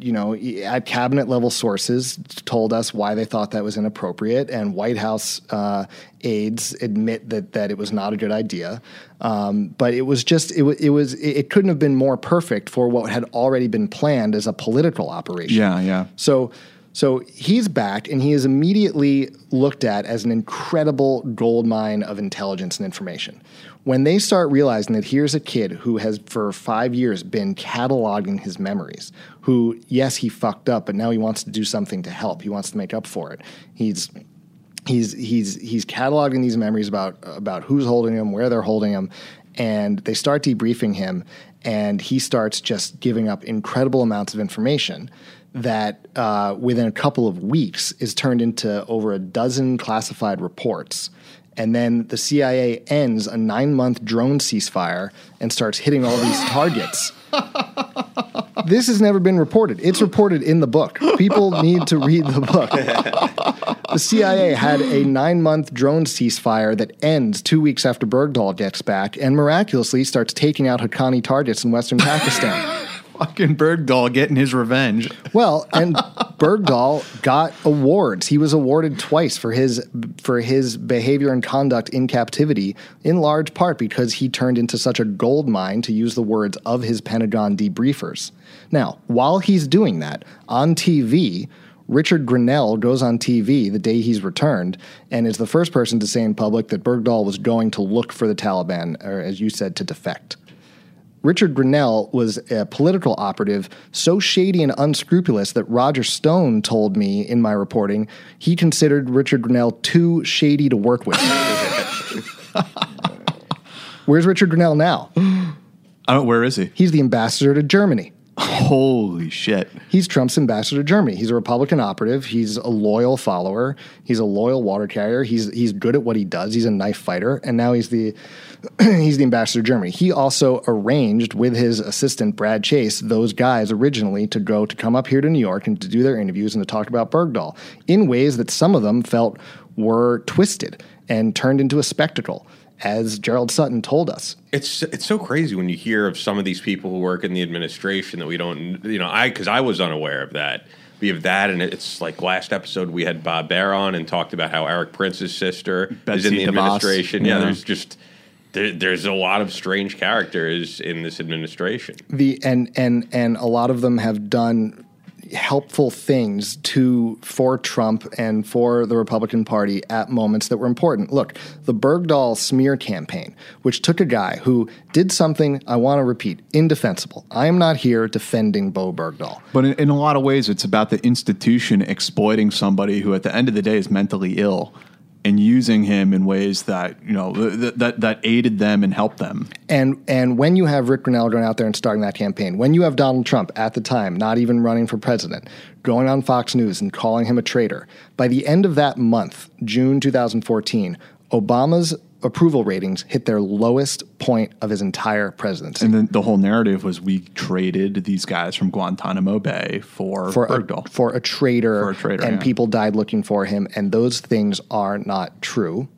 you know, at cabinet level sources told us why they thought that was inappropriate, and White House uh, aides admit that that it was not a good idea. Um, but it was just it, it was it it couldn't have been more perfect for what had already been planned as a political operation. Yeah, yeah. So so he's back and he is immediately looked at as an incredible gold mine of intelligence and information. When they start realizing that here's a kid who has for 5 years been cataloging his memories, who yes, he fucked up, but now he wants to do something to help. He wants to make up for it. He's he's he's he's cataloging these memories about about who's holding them, where they're holding them, and they start debriefing him, and he starts just giving up incredible amounts of information that uh, within a couple of weeks is turned into over a dozen classified reports. And then the CIA ends a nine month drone ceasefire and starts hitting all these targets. This has never been reported. It's reported in the book. People need to read the book. The CIA had a nine month drone ceasefire that ends two weeks after Bergdahl gets back and miraculously starts taking out Haqqani targets in Western Pakistan. [LAUGHS] Fucking Bergdahl getting his revenge. Well, and Bergdahl got awards. He was awarded twice for his for his behavior and conduct in captivity, in large part because he turned into such a gold mine, to use the words of his Pentagon debriefers. Now, while he's doing that on TV, Richard Grenell goes on TV the day he's returned and is the first person to say in public that Bergdahl was going to look for the Taliban, or as you said, to defect. Richard Grenell was a political operative so shady and unscrupulous that Roger Stone told me in my reporting he considered Richard Grenell too shady to work with. [LAUGHS] Where's Richard Grenell now? I don't. Where is he? He's the ambassador to Germany. Holy shit! He's Trump's ambassador to Germany. He's a Republican operative. He's a loyal follower. He's a loyal water carrier. He's he's good at what he does. He's a knife fighter, and now he's the [CLEARS THROAT] he's the ambassador to Germany. He also arranged with his assistant Brad Chase those guys originally to go to come up here to New York and to do their interviews and to talk about Bergdahl in ways that some of them felt were twisted and turned into a spectacle, as Gerald Sutton told us. It's it's so crazy when you hear of some of these people who work in the administration that we don't, you know, I because I was unaware of that. We have that, and it's like last episode we had Bob Baer on and talked about how Erik Prince's sister is in the DeVos. administration. Yeah, Yeah. there's mm-hmm. just there, there's a lot of strange characters in this administration. the and and and a lot of them have done helpful things to for Trump and for the Republican Party at moments that were important. Look, the Bergdahl smear campaign, which took a guy who did something I want to repeat, indefensible. I am not here defending Bowe Bergdahl. But in, in a lot of ways, it's about the institution exploiting somebody who, at the end of the day, is mentally ill and using him in ways that you know th- that that aided them and helped them. And and when you have Rick Grenell going out there and starting that campaign, when you have Donald Trump at the time not even running for president, going on Fox News and calling him a traitor, by the end of that month, June 2014, Obama's approval ratings hit their lowest point of his entire presidency. And then the whole narrative was we traded these guys from Guantanamo Bay for, for Bergdahl. a, for a traitor, For a traitor, and yeah. people died looking for him, and those things are not true.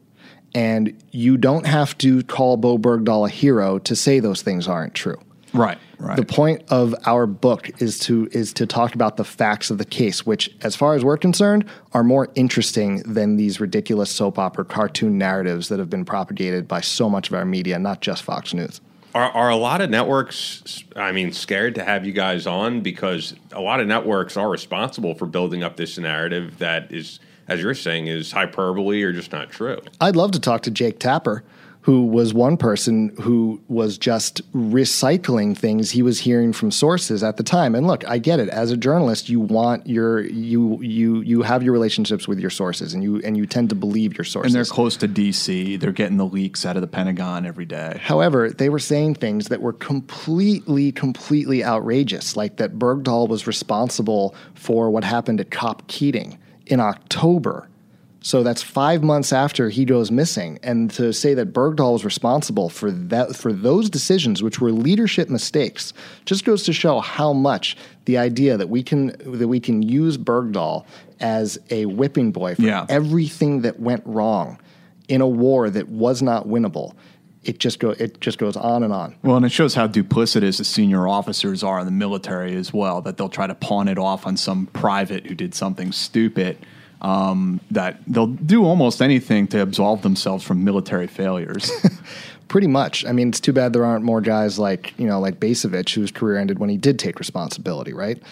And you don't have to call Bowe Bergdahl a hero to say those things aren't true. Right, right. The point of our book is to is to talk about the facts of the case, which, as far as we're concerned, are more interesting than these ridiculous soap opera cartoon narratives that have been propagated by so much of our media, not just Fox News. Are, are a lot of networks, I mean, scared to have you guys on because a lot of networks are responsible for building up this narrative that is, as you're saying, is hyperbole or just not true. I'd love to talk to Jake Tapper. Who was one person who was just recycling things he was hearing from sources at the time. And look, I get it. As a journalist, you want your you you you have your relationships with your sources, and you and you tend to believe your sources. And they're close to DC. They're getting the leaks out of the Pentagon every day. However, they were saying things that were completely, completely outrageous, like that Bergdahl was responsible for what happened at COP Keating in October so that's five months after he goes missing, and to say that Bergdahl was responsible for that for those decisions, which were leadership mistakes, just goes to show how much the idea that we can that we can use Bergdahl as a whipping boy for Yeah. everything that went wrong in a war that was not winnable. It just go it just goes on and on. Well, and it shows how duplicitous the senior officers are in the military as well, that they'll try to pawn it off on some private who did something stupid. Um, that they'll do almost anything to absolve themselves from military failures. [LAUGHS] Pretty much. I mean, it's too bad there aren't more guys like you know like Bacevich, whose career ended when he did take responsibility, right?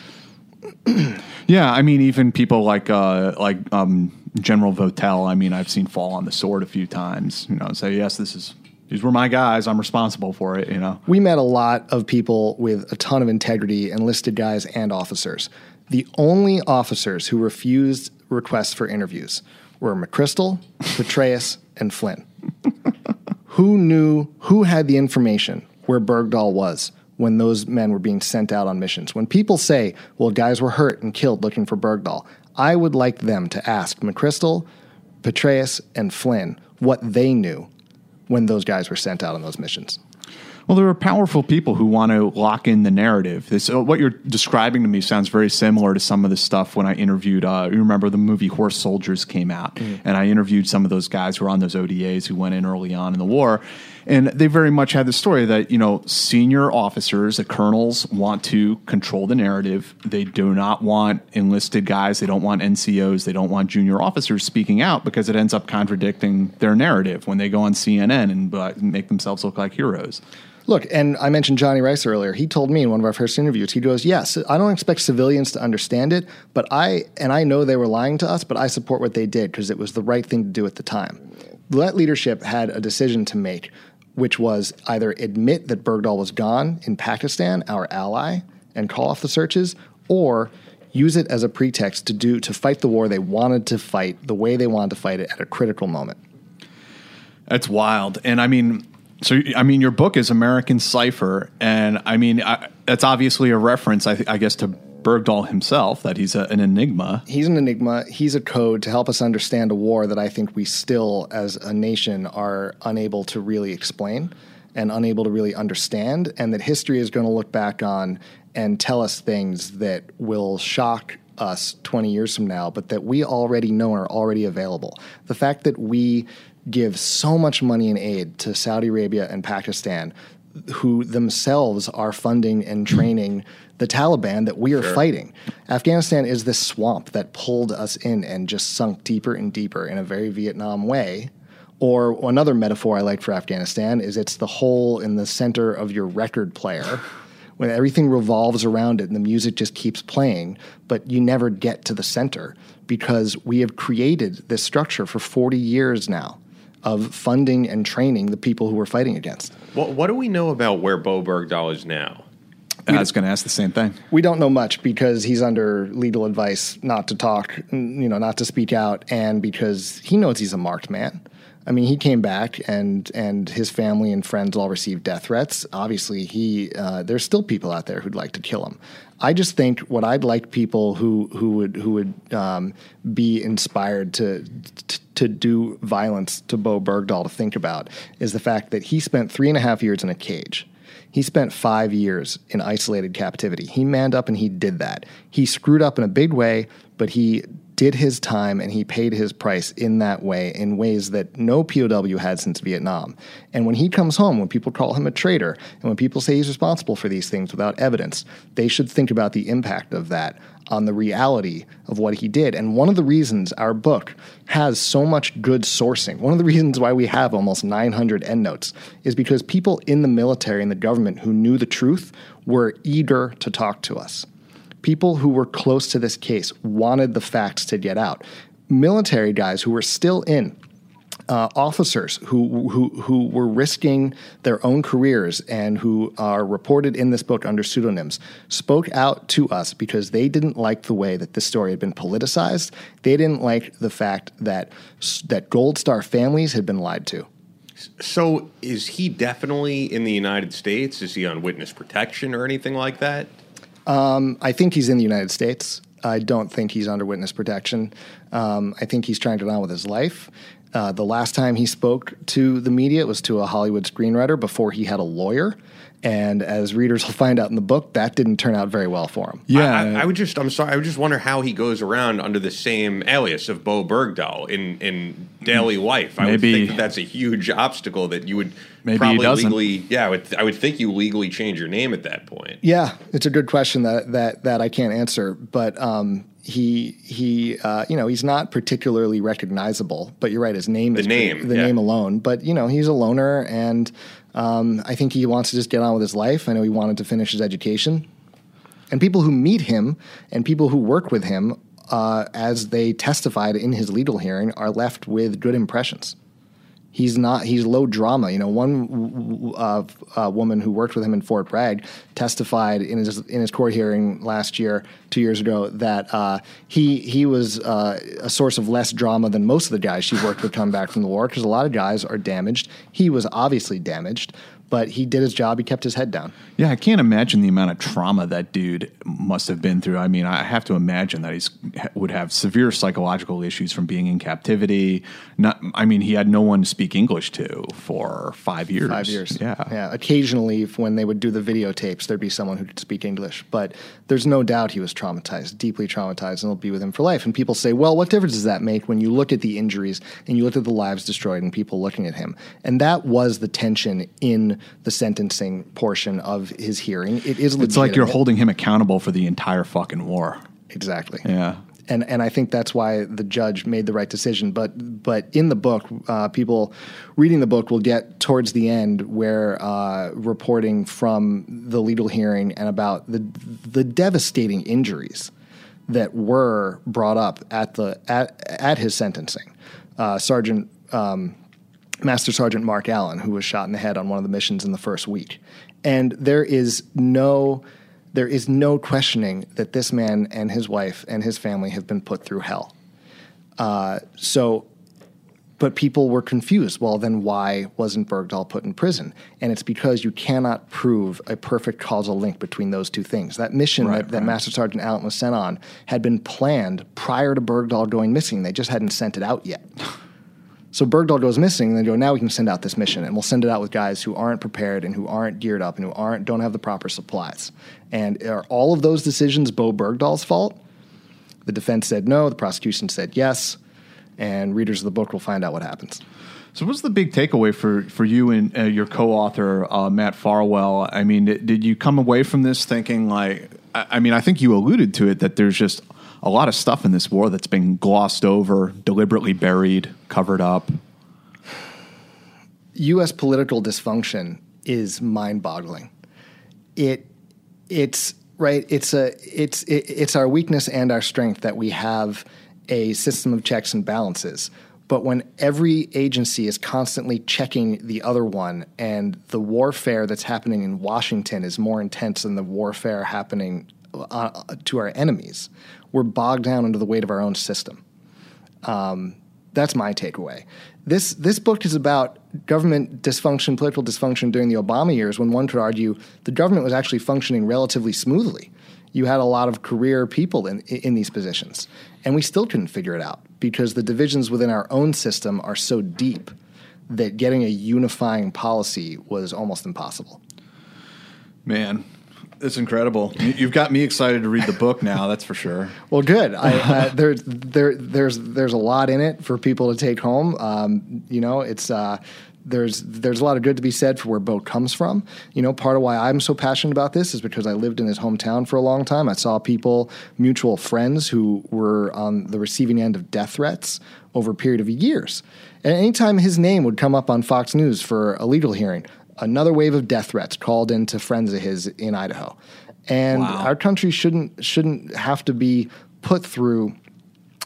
[CLEARS THROAT] yeah, I mean, even people like uh, like um, General Votel. I mean, I've seen fall on the sword a few times. You know, say yes, this is these were my guys. I'm responsible for it. You know. We met a lot of people with a ton of integrity, enlisted guys and officers. The only officers who refused requests for interviews were McChrystal, Petraeus, and Flynn. [LAUGHS] who knew, who had the information where Bergdahl was when those men were being sent out on missions? When people say, well, guys were hurt and killed looking for Bergdahl, I would like them to ask McChrystal, Petraeus, and Flynn what they knew when those guys were sent out on those missions. Well, there are powerful people who want to lock in the narrative. This, uh, what you're describing to me sounds very similar to some of the stuff when I interviewed. Uh, you remember the movie Horse Soldiers came out, and I interviewed some of those guys who were on those ODAs who went in early on in the war, and they very much had the story that you know senior officers, the colonels, want to control the narrative. They do not want enlisted guys. They don't want NCOs. They don't want junior officers speaking out because it ends up contradicting their narrative when they go on CNN and uh, make themselves look like heroes. Look, and I mentioned Johnny Rice earlier. He told me in one of our first interviews, he goes, Yes, I don't expect civilians to understand it, but I, and I know they were lying to us, but I support what they did because it was the right thing to do at the time. That leadership had a decision to make, which was either admit that Bergdahl was gone in Pakistan, our ally, and call off the searches, or use it as a pretext to do to fight the war they wanted to fight the way they wanted to fight it at a critical moment. That's wild. And I mean, so I mean, your book is American Cipher, and I mean, I, that's obviously a reference, I, I guess, to Bergdahl himself. That he's a, an enigma. He's an enigma. He's a code to help us understand a war that I think we still, as a nation, are unable to really explain and unable to really understand, and that history is going to look back on and tell us things that will shock us 20 years from now, but that we already know are already available. The fact that we give so much money and aid to Saudi Arabia and Pakistan, who themselves are funding and training the Taliban that we are fighting. Afghanistan is this swamp that pulled us in and just sunk deeper and deeper in a very Vietnam way. Or another metaphor I like for Afghanistan is it's the hole in the center of your record player [LAUGHS] when everything revolves around it and the music just keeps playing, but you never get to the center because we have created this structure for 40 years now of funding and training the people who we're fighting against. What, what do we know about where Bowe Bergdahl is now? I was going to ask the same thing. We don't know much because he's under legal advice not to talk, you know, not to speak out, and because he knows he's a marked man. I mean, he came back, and and his family and friends all received death threats. Obviously, he uh, there's still people out there who'd like to kill him. I just think what I'd like people who who would who would um, be inspired to, to to do violence to Bowe Bergdahl to think about is the fact that he spent three and a half years in a cage. He spent five years in isolated captivity. He manned up and he did that. He screwed up in a big way, but he did his time and he paid his price in that way, in ways that no POW had since Vietnam. And when he comes home, when people call him a traitor, and when people say he's responsible for these things without evidence, they should think about the impact of that on the reality of what he did. And one of the reasons our book has so much good sourcing, one of the reasons why we have almost 900 endnotes, is because people in the military and the government who knew the truth were eager to talk to us. People who were close to this case wanted the facts to get out. Military guys who were still in uh, officers who, who who were risking their own careers and who are reported in this book under pseudonyms spoke out to us because they didn't like the way that this story had been politicized. They didn't like the fact that that Gold Star families had been lied to. So, is he definitely in the United States? Is he on witness protection or anything like that? Um, I think he's in the United States. I don't think he's under witness protection. Um, I think he's trying to get on with his life. Uh, the last time he spoke to the media, it was to a Hollywood screenwriter before he had a lawyer. And as readers will find out in the book, that didn't turn out very well for him. Yeah, I, I, I would just, I'm sorry, I would just wonder how he goes around under the same alias of Bowe Bergdahl in, in daily life. I Maybe- would think that that's a huge obstacle that you would Maybe he probably doesn't. legally, yeah, I would, I would think you legally change your name at that point. Yeah, it's a good question that that that I can't answer, but um, he he uh, you know he's not particularly recognizable. But you're right, his name The is name, the yeah. name alone. But you know he's a loner, and um, I think he wants to just get on with his life. I know he wanted to finish his education, and people who meet him and people who work with him. Uh, as they testified in his legal hearing, are left with good impressions. He's not. He's low drama. You know, one uh, uh, woman who worked with him in Fort Bragg testified in his in his court hearing last year, two years ago, that uh, he he was uh, a source of less drama than most of the guys she worked with come back from the war because a lot of guys are damaged. He was obviously damaged, but he did his job. He kept his head down. Yeah, I can't imagine the amount of trauma that dude must have been through. I mean, I have to imagine that he would have severe psychological issues from being in captivity. Not, I mean, he had no one to speak English to for five years. Five years. Yeah. Yeah. Occasionally, if- when they would do the videotapes, there'd be someone who could speak English. But there's no doubt he was traumatized, deeply traumatized, and it'll be with him for life. And people say, well, what difference does that make when you look at the injuries and you look at the lives destroyed and people looking at him? And that was the tension in the sentencing portion of his hearing. It is It's like you're holding him accountable for the entire fucking war. Exactly. Yeah. and and I think that's why the judge made the right decision. But but in the book, uh, people reading the book will get towards the end where uh, reporting from the legal hearing and about the the devastating injuries that were brought up at the at at his sentencing. Uh, Sergeant. Um, Master Sergeant Mark Allen, who was shot in the head on one of the missions in the first week. And there is no there is no questioning that this man and his wife and his family have been put through hell. Uh, so but people were confused. Well, then why wasn't Bergdahl put in prison? And it's because you cannot prove a perfect causal link between those two things. That mission Right, that, that right. Master Sergeant Allen was sent on had been planned prior to Bergdahl going missing. They just hadn't sent it out yet. [LAUGHS] So Bergdahl goes missing, and they go, now we can send out this mission, and we'll send it out with guys who aren't prepared and who aren't geared up and who aren't don't have the proper supplies. And are all of those decisions Bowe Bergdahl's fault? The defense said no. The prosecution said yes. And readers of the book will find out what happens. So, what's the big takeaway for, for you and uh, your co-author uh, Matt Farwell? I mean, did, did you come away from this thinking like? I, I mean, I think you alluded to it that there's just a lot of stuff in this war that's been glossed over, deliberately buried, covered up. U.S. political dysfunction is mind-boggling. It, it's right. It's a it's it, it's our weakness and our strength that we have a system of checks and balances. But when every agency is constantly checking the other one, and the warfare that's happening in Washington is more intense than the warfare happening uh, to our enemies, we're bogged down under the weight of our own system. Um, that's my takeaway. This this book is about government dysfunction, political dysfunction during the Obama years, when one could argue the government was actually functioning relatively smoothly. You had a lot of career people in in these positions, and we still couldn't figure it out because the divisions within our own system are so deep that getting a unifying policy was almost impossible. Man, it's incredible. You- You've got me excited to read the book now. That's for sure. Well, good. I, uh, there, there, there's there's a lot in it for people to take home. Um, you know, it's uh, there's there's a lot of good to be said for where Bowe comes from. You know, part of why I'm so passionate about this is because I lived in his hometown for a long time. I saw people, mutual friends, who were on the receiving end of death threats over a period of years. And anytime his name would come up on Fox News for a legal hearing, another wave of death threats called into friends of his in Idaho. And Wow. our country shouldn't shouldn't have to be put through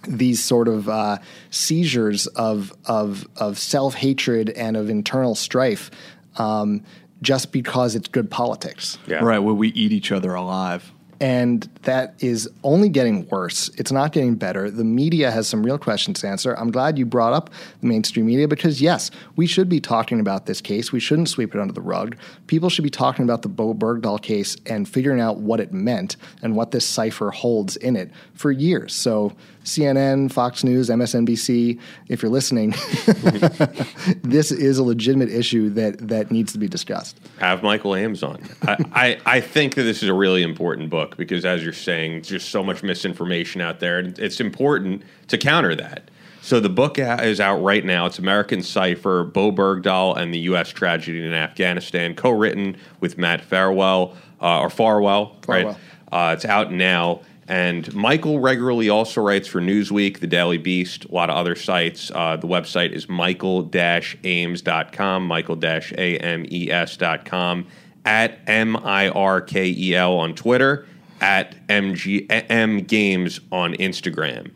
these sort of uh, seizures of of of self hatred and of internal strife, um, just because it's good politics. Yeah. Right, where we eat each other alive. And that is only getting worse. It's not getting better. The media has some real questions to answer. I'm glad you brought up the mainstream media because, yes, we should be talking about this case. We shouldn't sweep it under the rug. People should be talking about the Bowe Bergdahl case and figuring out what it meant and what this cipher holds in it for years. So, CNN, Fox News, MSNBC, if you're listening, [LAUGHS] this is a legitimate issue that, that needs to be discussed. have Michael Ames on. I, I, I think that this is a really important book because, as you're saying, there's just so much misinformation out there, and it's important to counter that. So the book is out right now. It's American Cipher, Bowe Bergdahl, and the U.S. Tragedy in Afghanistan, co-written with Matt Farwell uh, or Farwell, right? Uh, it's out now. And Michael regularly also writes for Newsweek, The Daily Beast, a lot of other sites. Uh, the website is michael-ames.com, michael-ames.com, at M-I-R-K-E-L on Twitter, at MG, M Games on Instagram.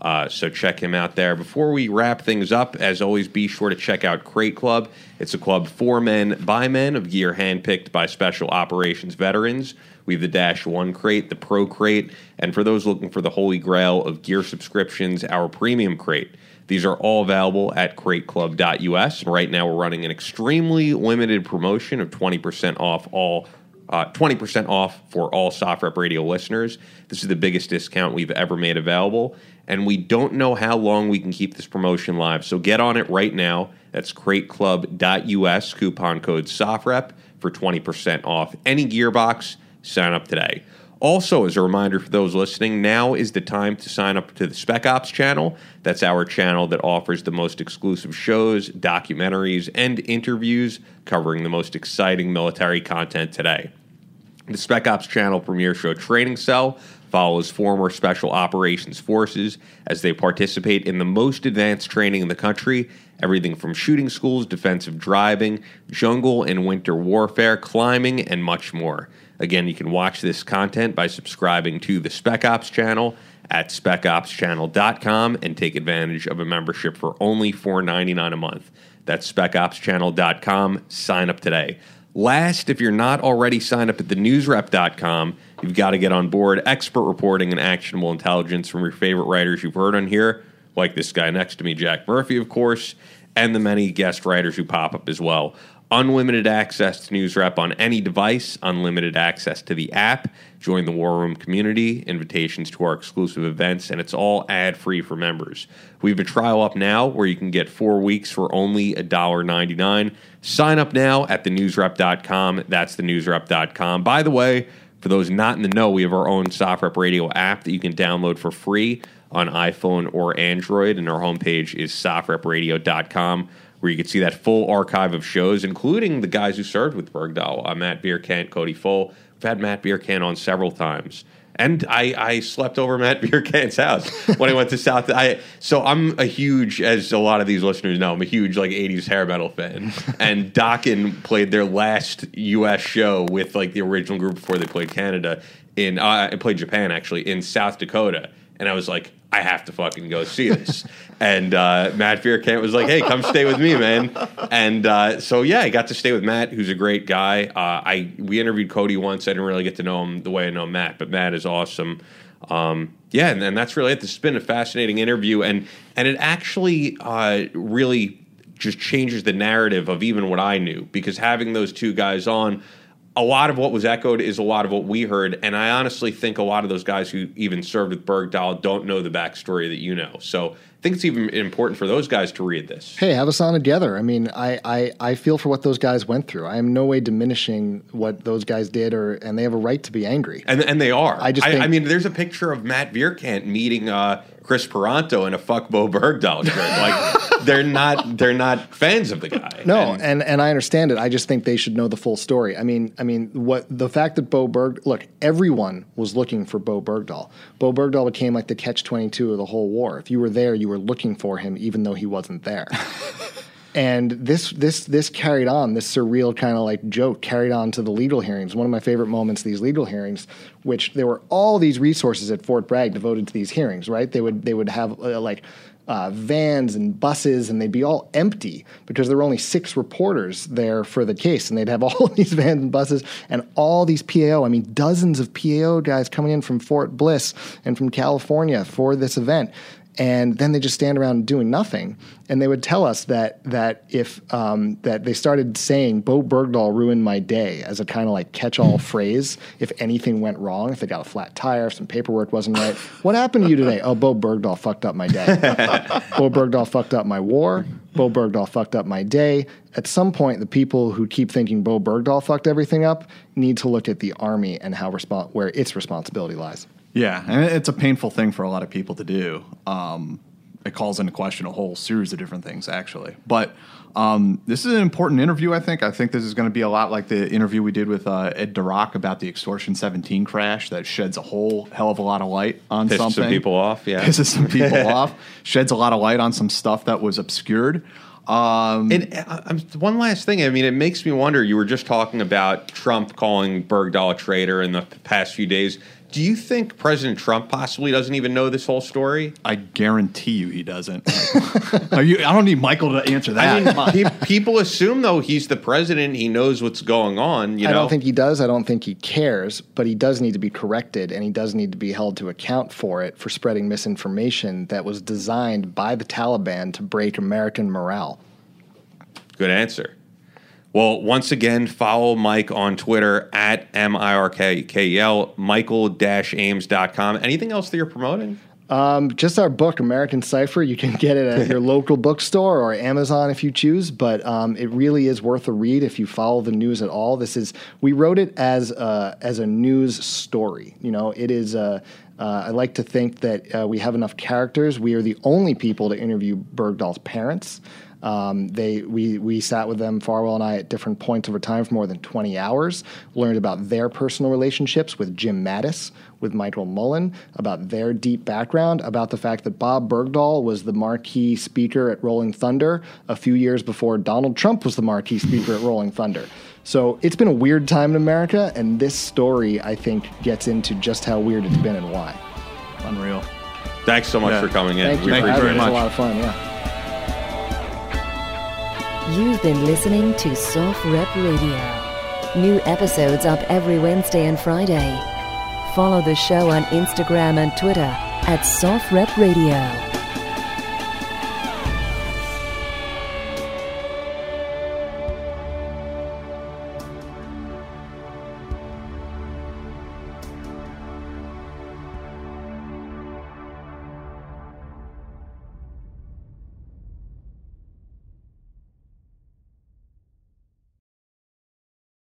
Uh, so check him out there. Before we wrap things up, as always, be sure to check out Crate Club. It's a club for men by men of gear handpicked by special operations veterans. We have the Dash 1 crate, the Pro crate, and for those looking for the holy grail of gear subscriptions, our Premium crate. These are all available at crateclub.us. Right now, we're running an extremely limited promotion of 20% off all uh, 20% off for all SOFREP Radio listeners. This is the biggest discount we've ever made available, and we don't know how long we can keep this promotion live. So get on it right now. That's crateclub.us, coupon code SOFREP for 20% off any gearbox. Sign up today. Also, as a reminder for those listening, now is the time to sign up to the Spec Ops channel. That's our channel that offers the most exclusive shows, documentaries, and interviews covering the most exciting military content today. The Spec Ops channel premiere show Training Cell follows former Special Operations Forces as they participate in the most advanced training in the country everything from shooting schools, defensive driving, jungle and winter warfare, climbing, and much more. Again, you can watch this content by subscribing to the Spec Ops channel at specopschannel.com and take advantage of a membership for only $4.99 a month. That's specopschannel.com. Sign up today. Last, if you're not already signed up at the newsrep.com, you've got to get on board expert reporting and actionable intelligence from your favorite writers you've heard on here, like this guy next to me, Jack Murphy, of course, and the many guest writers who pop up as well. Unlimited access to NewsRep on any device, unlimited access to the app, join the War Room community, invitations to our exclusive events, and it's all ad free for members. We have a trial up now where you can get four weeks for only $1.99. Sign up now at thenewsrep.com. That's thenewsrep.com. By the way, for those not in the know, we have our own SOFREP Radio app that you can download for free on iPhone or Android, and our homepage is softrepradio.com where you can see that full archive of shows, including the guys who served with Bergdahl, uh, Matt Vierkant, Cody Full. We've had Matt Vierkant on several times. And I, I slept over Matt [LAUGHS] Vierkant's house when I went to South. I so I'm a huge, as a lot of these listeners know, I'm a huge like '80s hair metal fan. [LAUGHS] and Dokken played their last U.S. show with like the original group before they played Canada in. Uh, I played Japan actually in South Dakota, and I was like, I have to fucking go see this. [LAUGHS] and uh, Matt Vierkant was like, "Hey, come stay with me, man." And uh, so yeah, I got to stay with Matt, who's a great guy. Uh, I we interviewed Cody once. I didn't really get to know him the way I know Matt, but Matt is awesome. Um, yeah, and, and that's really it. This has been a fascinating interview, and and it actually uh, really just changes the narrative of even what I knew because having those two guys on a lot of what was echoed is a lot of what we heard, and I honestly think a lot of those guys who even served with Bergdahl don't know the backstory that you know. So think it's even important for those guys to read this. Hey, have us on together. I mean, I, I, I feel for what those guys went through. I am no way diminishing what those guys did, or and they have a right to be angry. And and they are. I just I, think- I mean, there's a picture of Matt Vierkant meeting uh, Chris Peranto in a fuck Bowe Bergdahl shirt. [LAUGHS] like they're not they're not fans of the guy. No, And- and, and I understand it. I just think they should know the full story. I mean, I mean, what the fact that Bowe Berg look, everyone was looking for Bowe Bergdahl. Bowe Bergdahl became like the catch twenty two of the whole war. If you were there, you were looking for him, even though he wasn't there. [LAUGHS] and this this this carried on this surreal kind of like joke carried on to the legal hearings. One of my favorite moments these legal hearings, which there were all these resources at Fort Bragg devoted to these hearings. Right? They would they would have uh, like uh, vans and buses, and they'd be all empty because there were only six reporters there for the case, and they'd have [LAUGHS] all these vans and buses and all these PAO. I mean, dozens of PAO guys coming in from Fort Bliss and from California for this event and then they just stand around doing nothing. And they would tell us that that if um, that they started saying Bowe Bergdahl ruined my day as a kind of like catch-all [LAUGHS] phrase. If anything went wrong, if they got a flat tire, if some paperwork wasn't right, what happened to you today? Oh, Bowe Bergdahl fucked up my day. [LAUGHS] Bowe Bergdahl fucked up my war. Bowe Bergdahl fucked up my day. At some point, the people who keep thinking Bowe Bergdahl fucked everything up need to look at the army and how where its responsibility lies. Yeah, and it's a painful thing for a lot of people to do. Um, it calls into question a whole series of different things, actually. But um, this is an important interview. I think. I think this is going to be a lot like the interview we did with uh, Ed Darack about the Extortion 17 crash that sheds a whole hell of a lot of light on Pissed something. some people off. Yeah. Pisses some people [LAUGHS] off. Sheds a lot of light on some stuff that was obscured. Um, And uh, one last thing, I mean, it makes me wonder. You were just talking about Trump calling Bergdahl a traitor in the past few days. Do you think President Trump possibly doesn't even know this whole story? I guarantee you he doesn't. [LAUGHS] Are you, I don't need Michael to answer that. I mean, pe- people assume though he's the president, he knows what's going on. You I don't think he does. I don't think he cares, but he does need to be corrected and he does need to be held to account for it for spreading misinformation that was designed by the Taliban to break American morale. Good answer. Well, once again, follow Mike on Twitter at M-I-R-K-K-E-L, michael-ames.com. Anything else that you're promoting? Um, just our book, American Cipher. You can get it at your [LAUGHS] local bookstore or Amazon if you choose, but um, it really is worth a read if you follow the news at all. This is we wrote it as a, as a news story. You know, it is. A, uh, I like to think that uh, we have enough characters. We are the only people to interview Bergdahl's parents. Um, they we we sat with them Farwell and I at different points over time for more than 20 hours. Learned about their personal relationships with Jim Mattis, with Michael Mullen, about their deep background, about the fact that Bob Bergdahl was the marquee speaker at Rolling Thunder a few years before Donald Trump was the marquee speaker at Rolling Thunder. So it's been a weird time in America, and this story I think gets into just how weird it's been and why. Unreal. Thanks so much Yeah. for coming in. Thank you we for Thank you having very me. It was a lot of fun. Yeah. You've been listening to SOFREP Radio. New episodes up every Wednesday and Friday. Follow the show on Instagram and Twitter at SOFREP Radio.